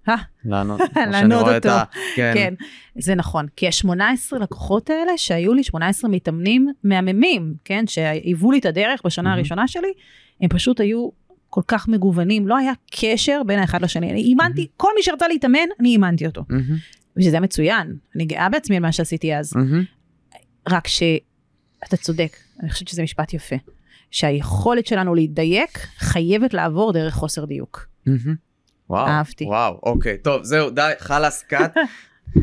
אה? לענות, לענות אותו, ה... כן. כן, זה נכון, כי ה-18 לקוחות האלה שהיו לי 18 מתאמנים מהממים, כן, שהיוו לי את הדרך בשנה. הראשונה שלי, הם פשוט היו כל כך מגוונים, לא היה קשר בין האחד לשני, אני אימנתי, כל מי שרצה להתאמן, אני אימנתי אותו, ושזה מצוין, אני גאה בעצמי על מה שעשיתי אז. רק שאתה צודק, אני חושבת שזה משפט יפה, שהיכולת שלנו להידייק חייבת לעבור דרך חוסר דיוק. וואו, אהבתי. וואו, אוקיי, טוב, זהו, די, חלאס קאט.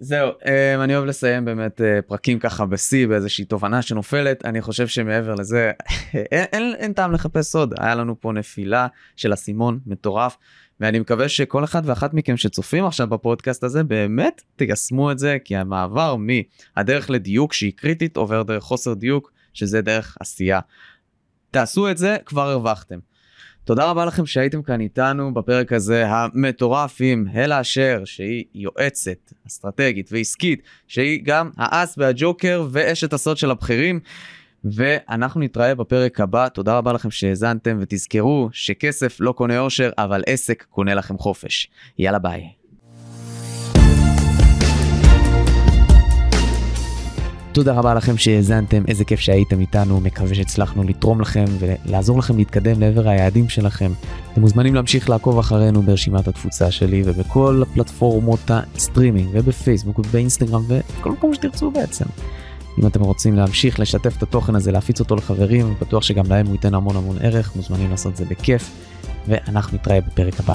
זהו, um, אני אוהב לסיים באמת uh, פרקים ככה בשיא, באיזושהי תובנה שנופלת. אני חושב שמעבר לזה, אין, אין, אין טעם לחפש סוד. היה לנו פה נפילה של אסימון מטורף, ואני מקווה שכל אחד ואחת מכם שצופים עכשיו בפודקאסט הזה, באמת תיישמו את זה, כי המעבר מהדרך לדיוק שהיא קריטית עובר דרך חוסר דיוק, שזה דרך עשייה. תעשו את זה, כבר הרווחתם. תודה רבה לכם שהייתם כאן איתנו בפרק הזה המטורף עם הלה אשר שהיא יועצת אסטרטגית ועסקית שהיא גם האס והג'וקר ואשת הסוד של הבכירים. ואנחנו נתראה בפרק הבא תודה רבה לכם שהאזנתם ותזכרו שכסף לא קונה אושר אבל עסק קונה לכם חופש יאללה ביי. תודה רבה לכם שהאזנתם, איזה כיף שהייתם איתנו, מקווה שהצלחנו לתרום לכם ולעזור לכם להתקדם לעבר היעדים שלכם. אתם מוזמנים להמשיך לעקוב אחרינו ברשימת התפוצה שלי ובכל הפלטפורמות הסטרימינג ובפייסבוק ובאינסטגרם ובכל מקום שתרצו בעצם. אם אתם רוצים להמשיך לשתף את התוכן הזה, להפיץ אותו לחברים, בטוח שגם להם הוא ייתן המון המון ערך, מוזמנים לעשות את זה בכיף, ואנחנו נתראה בפרק הבא.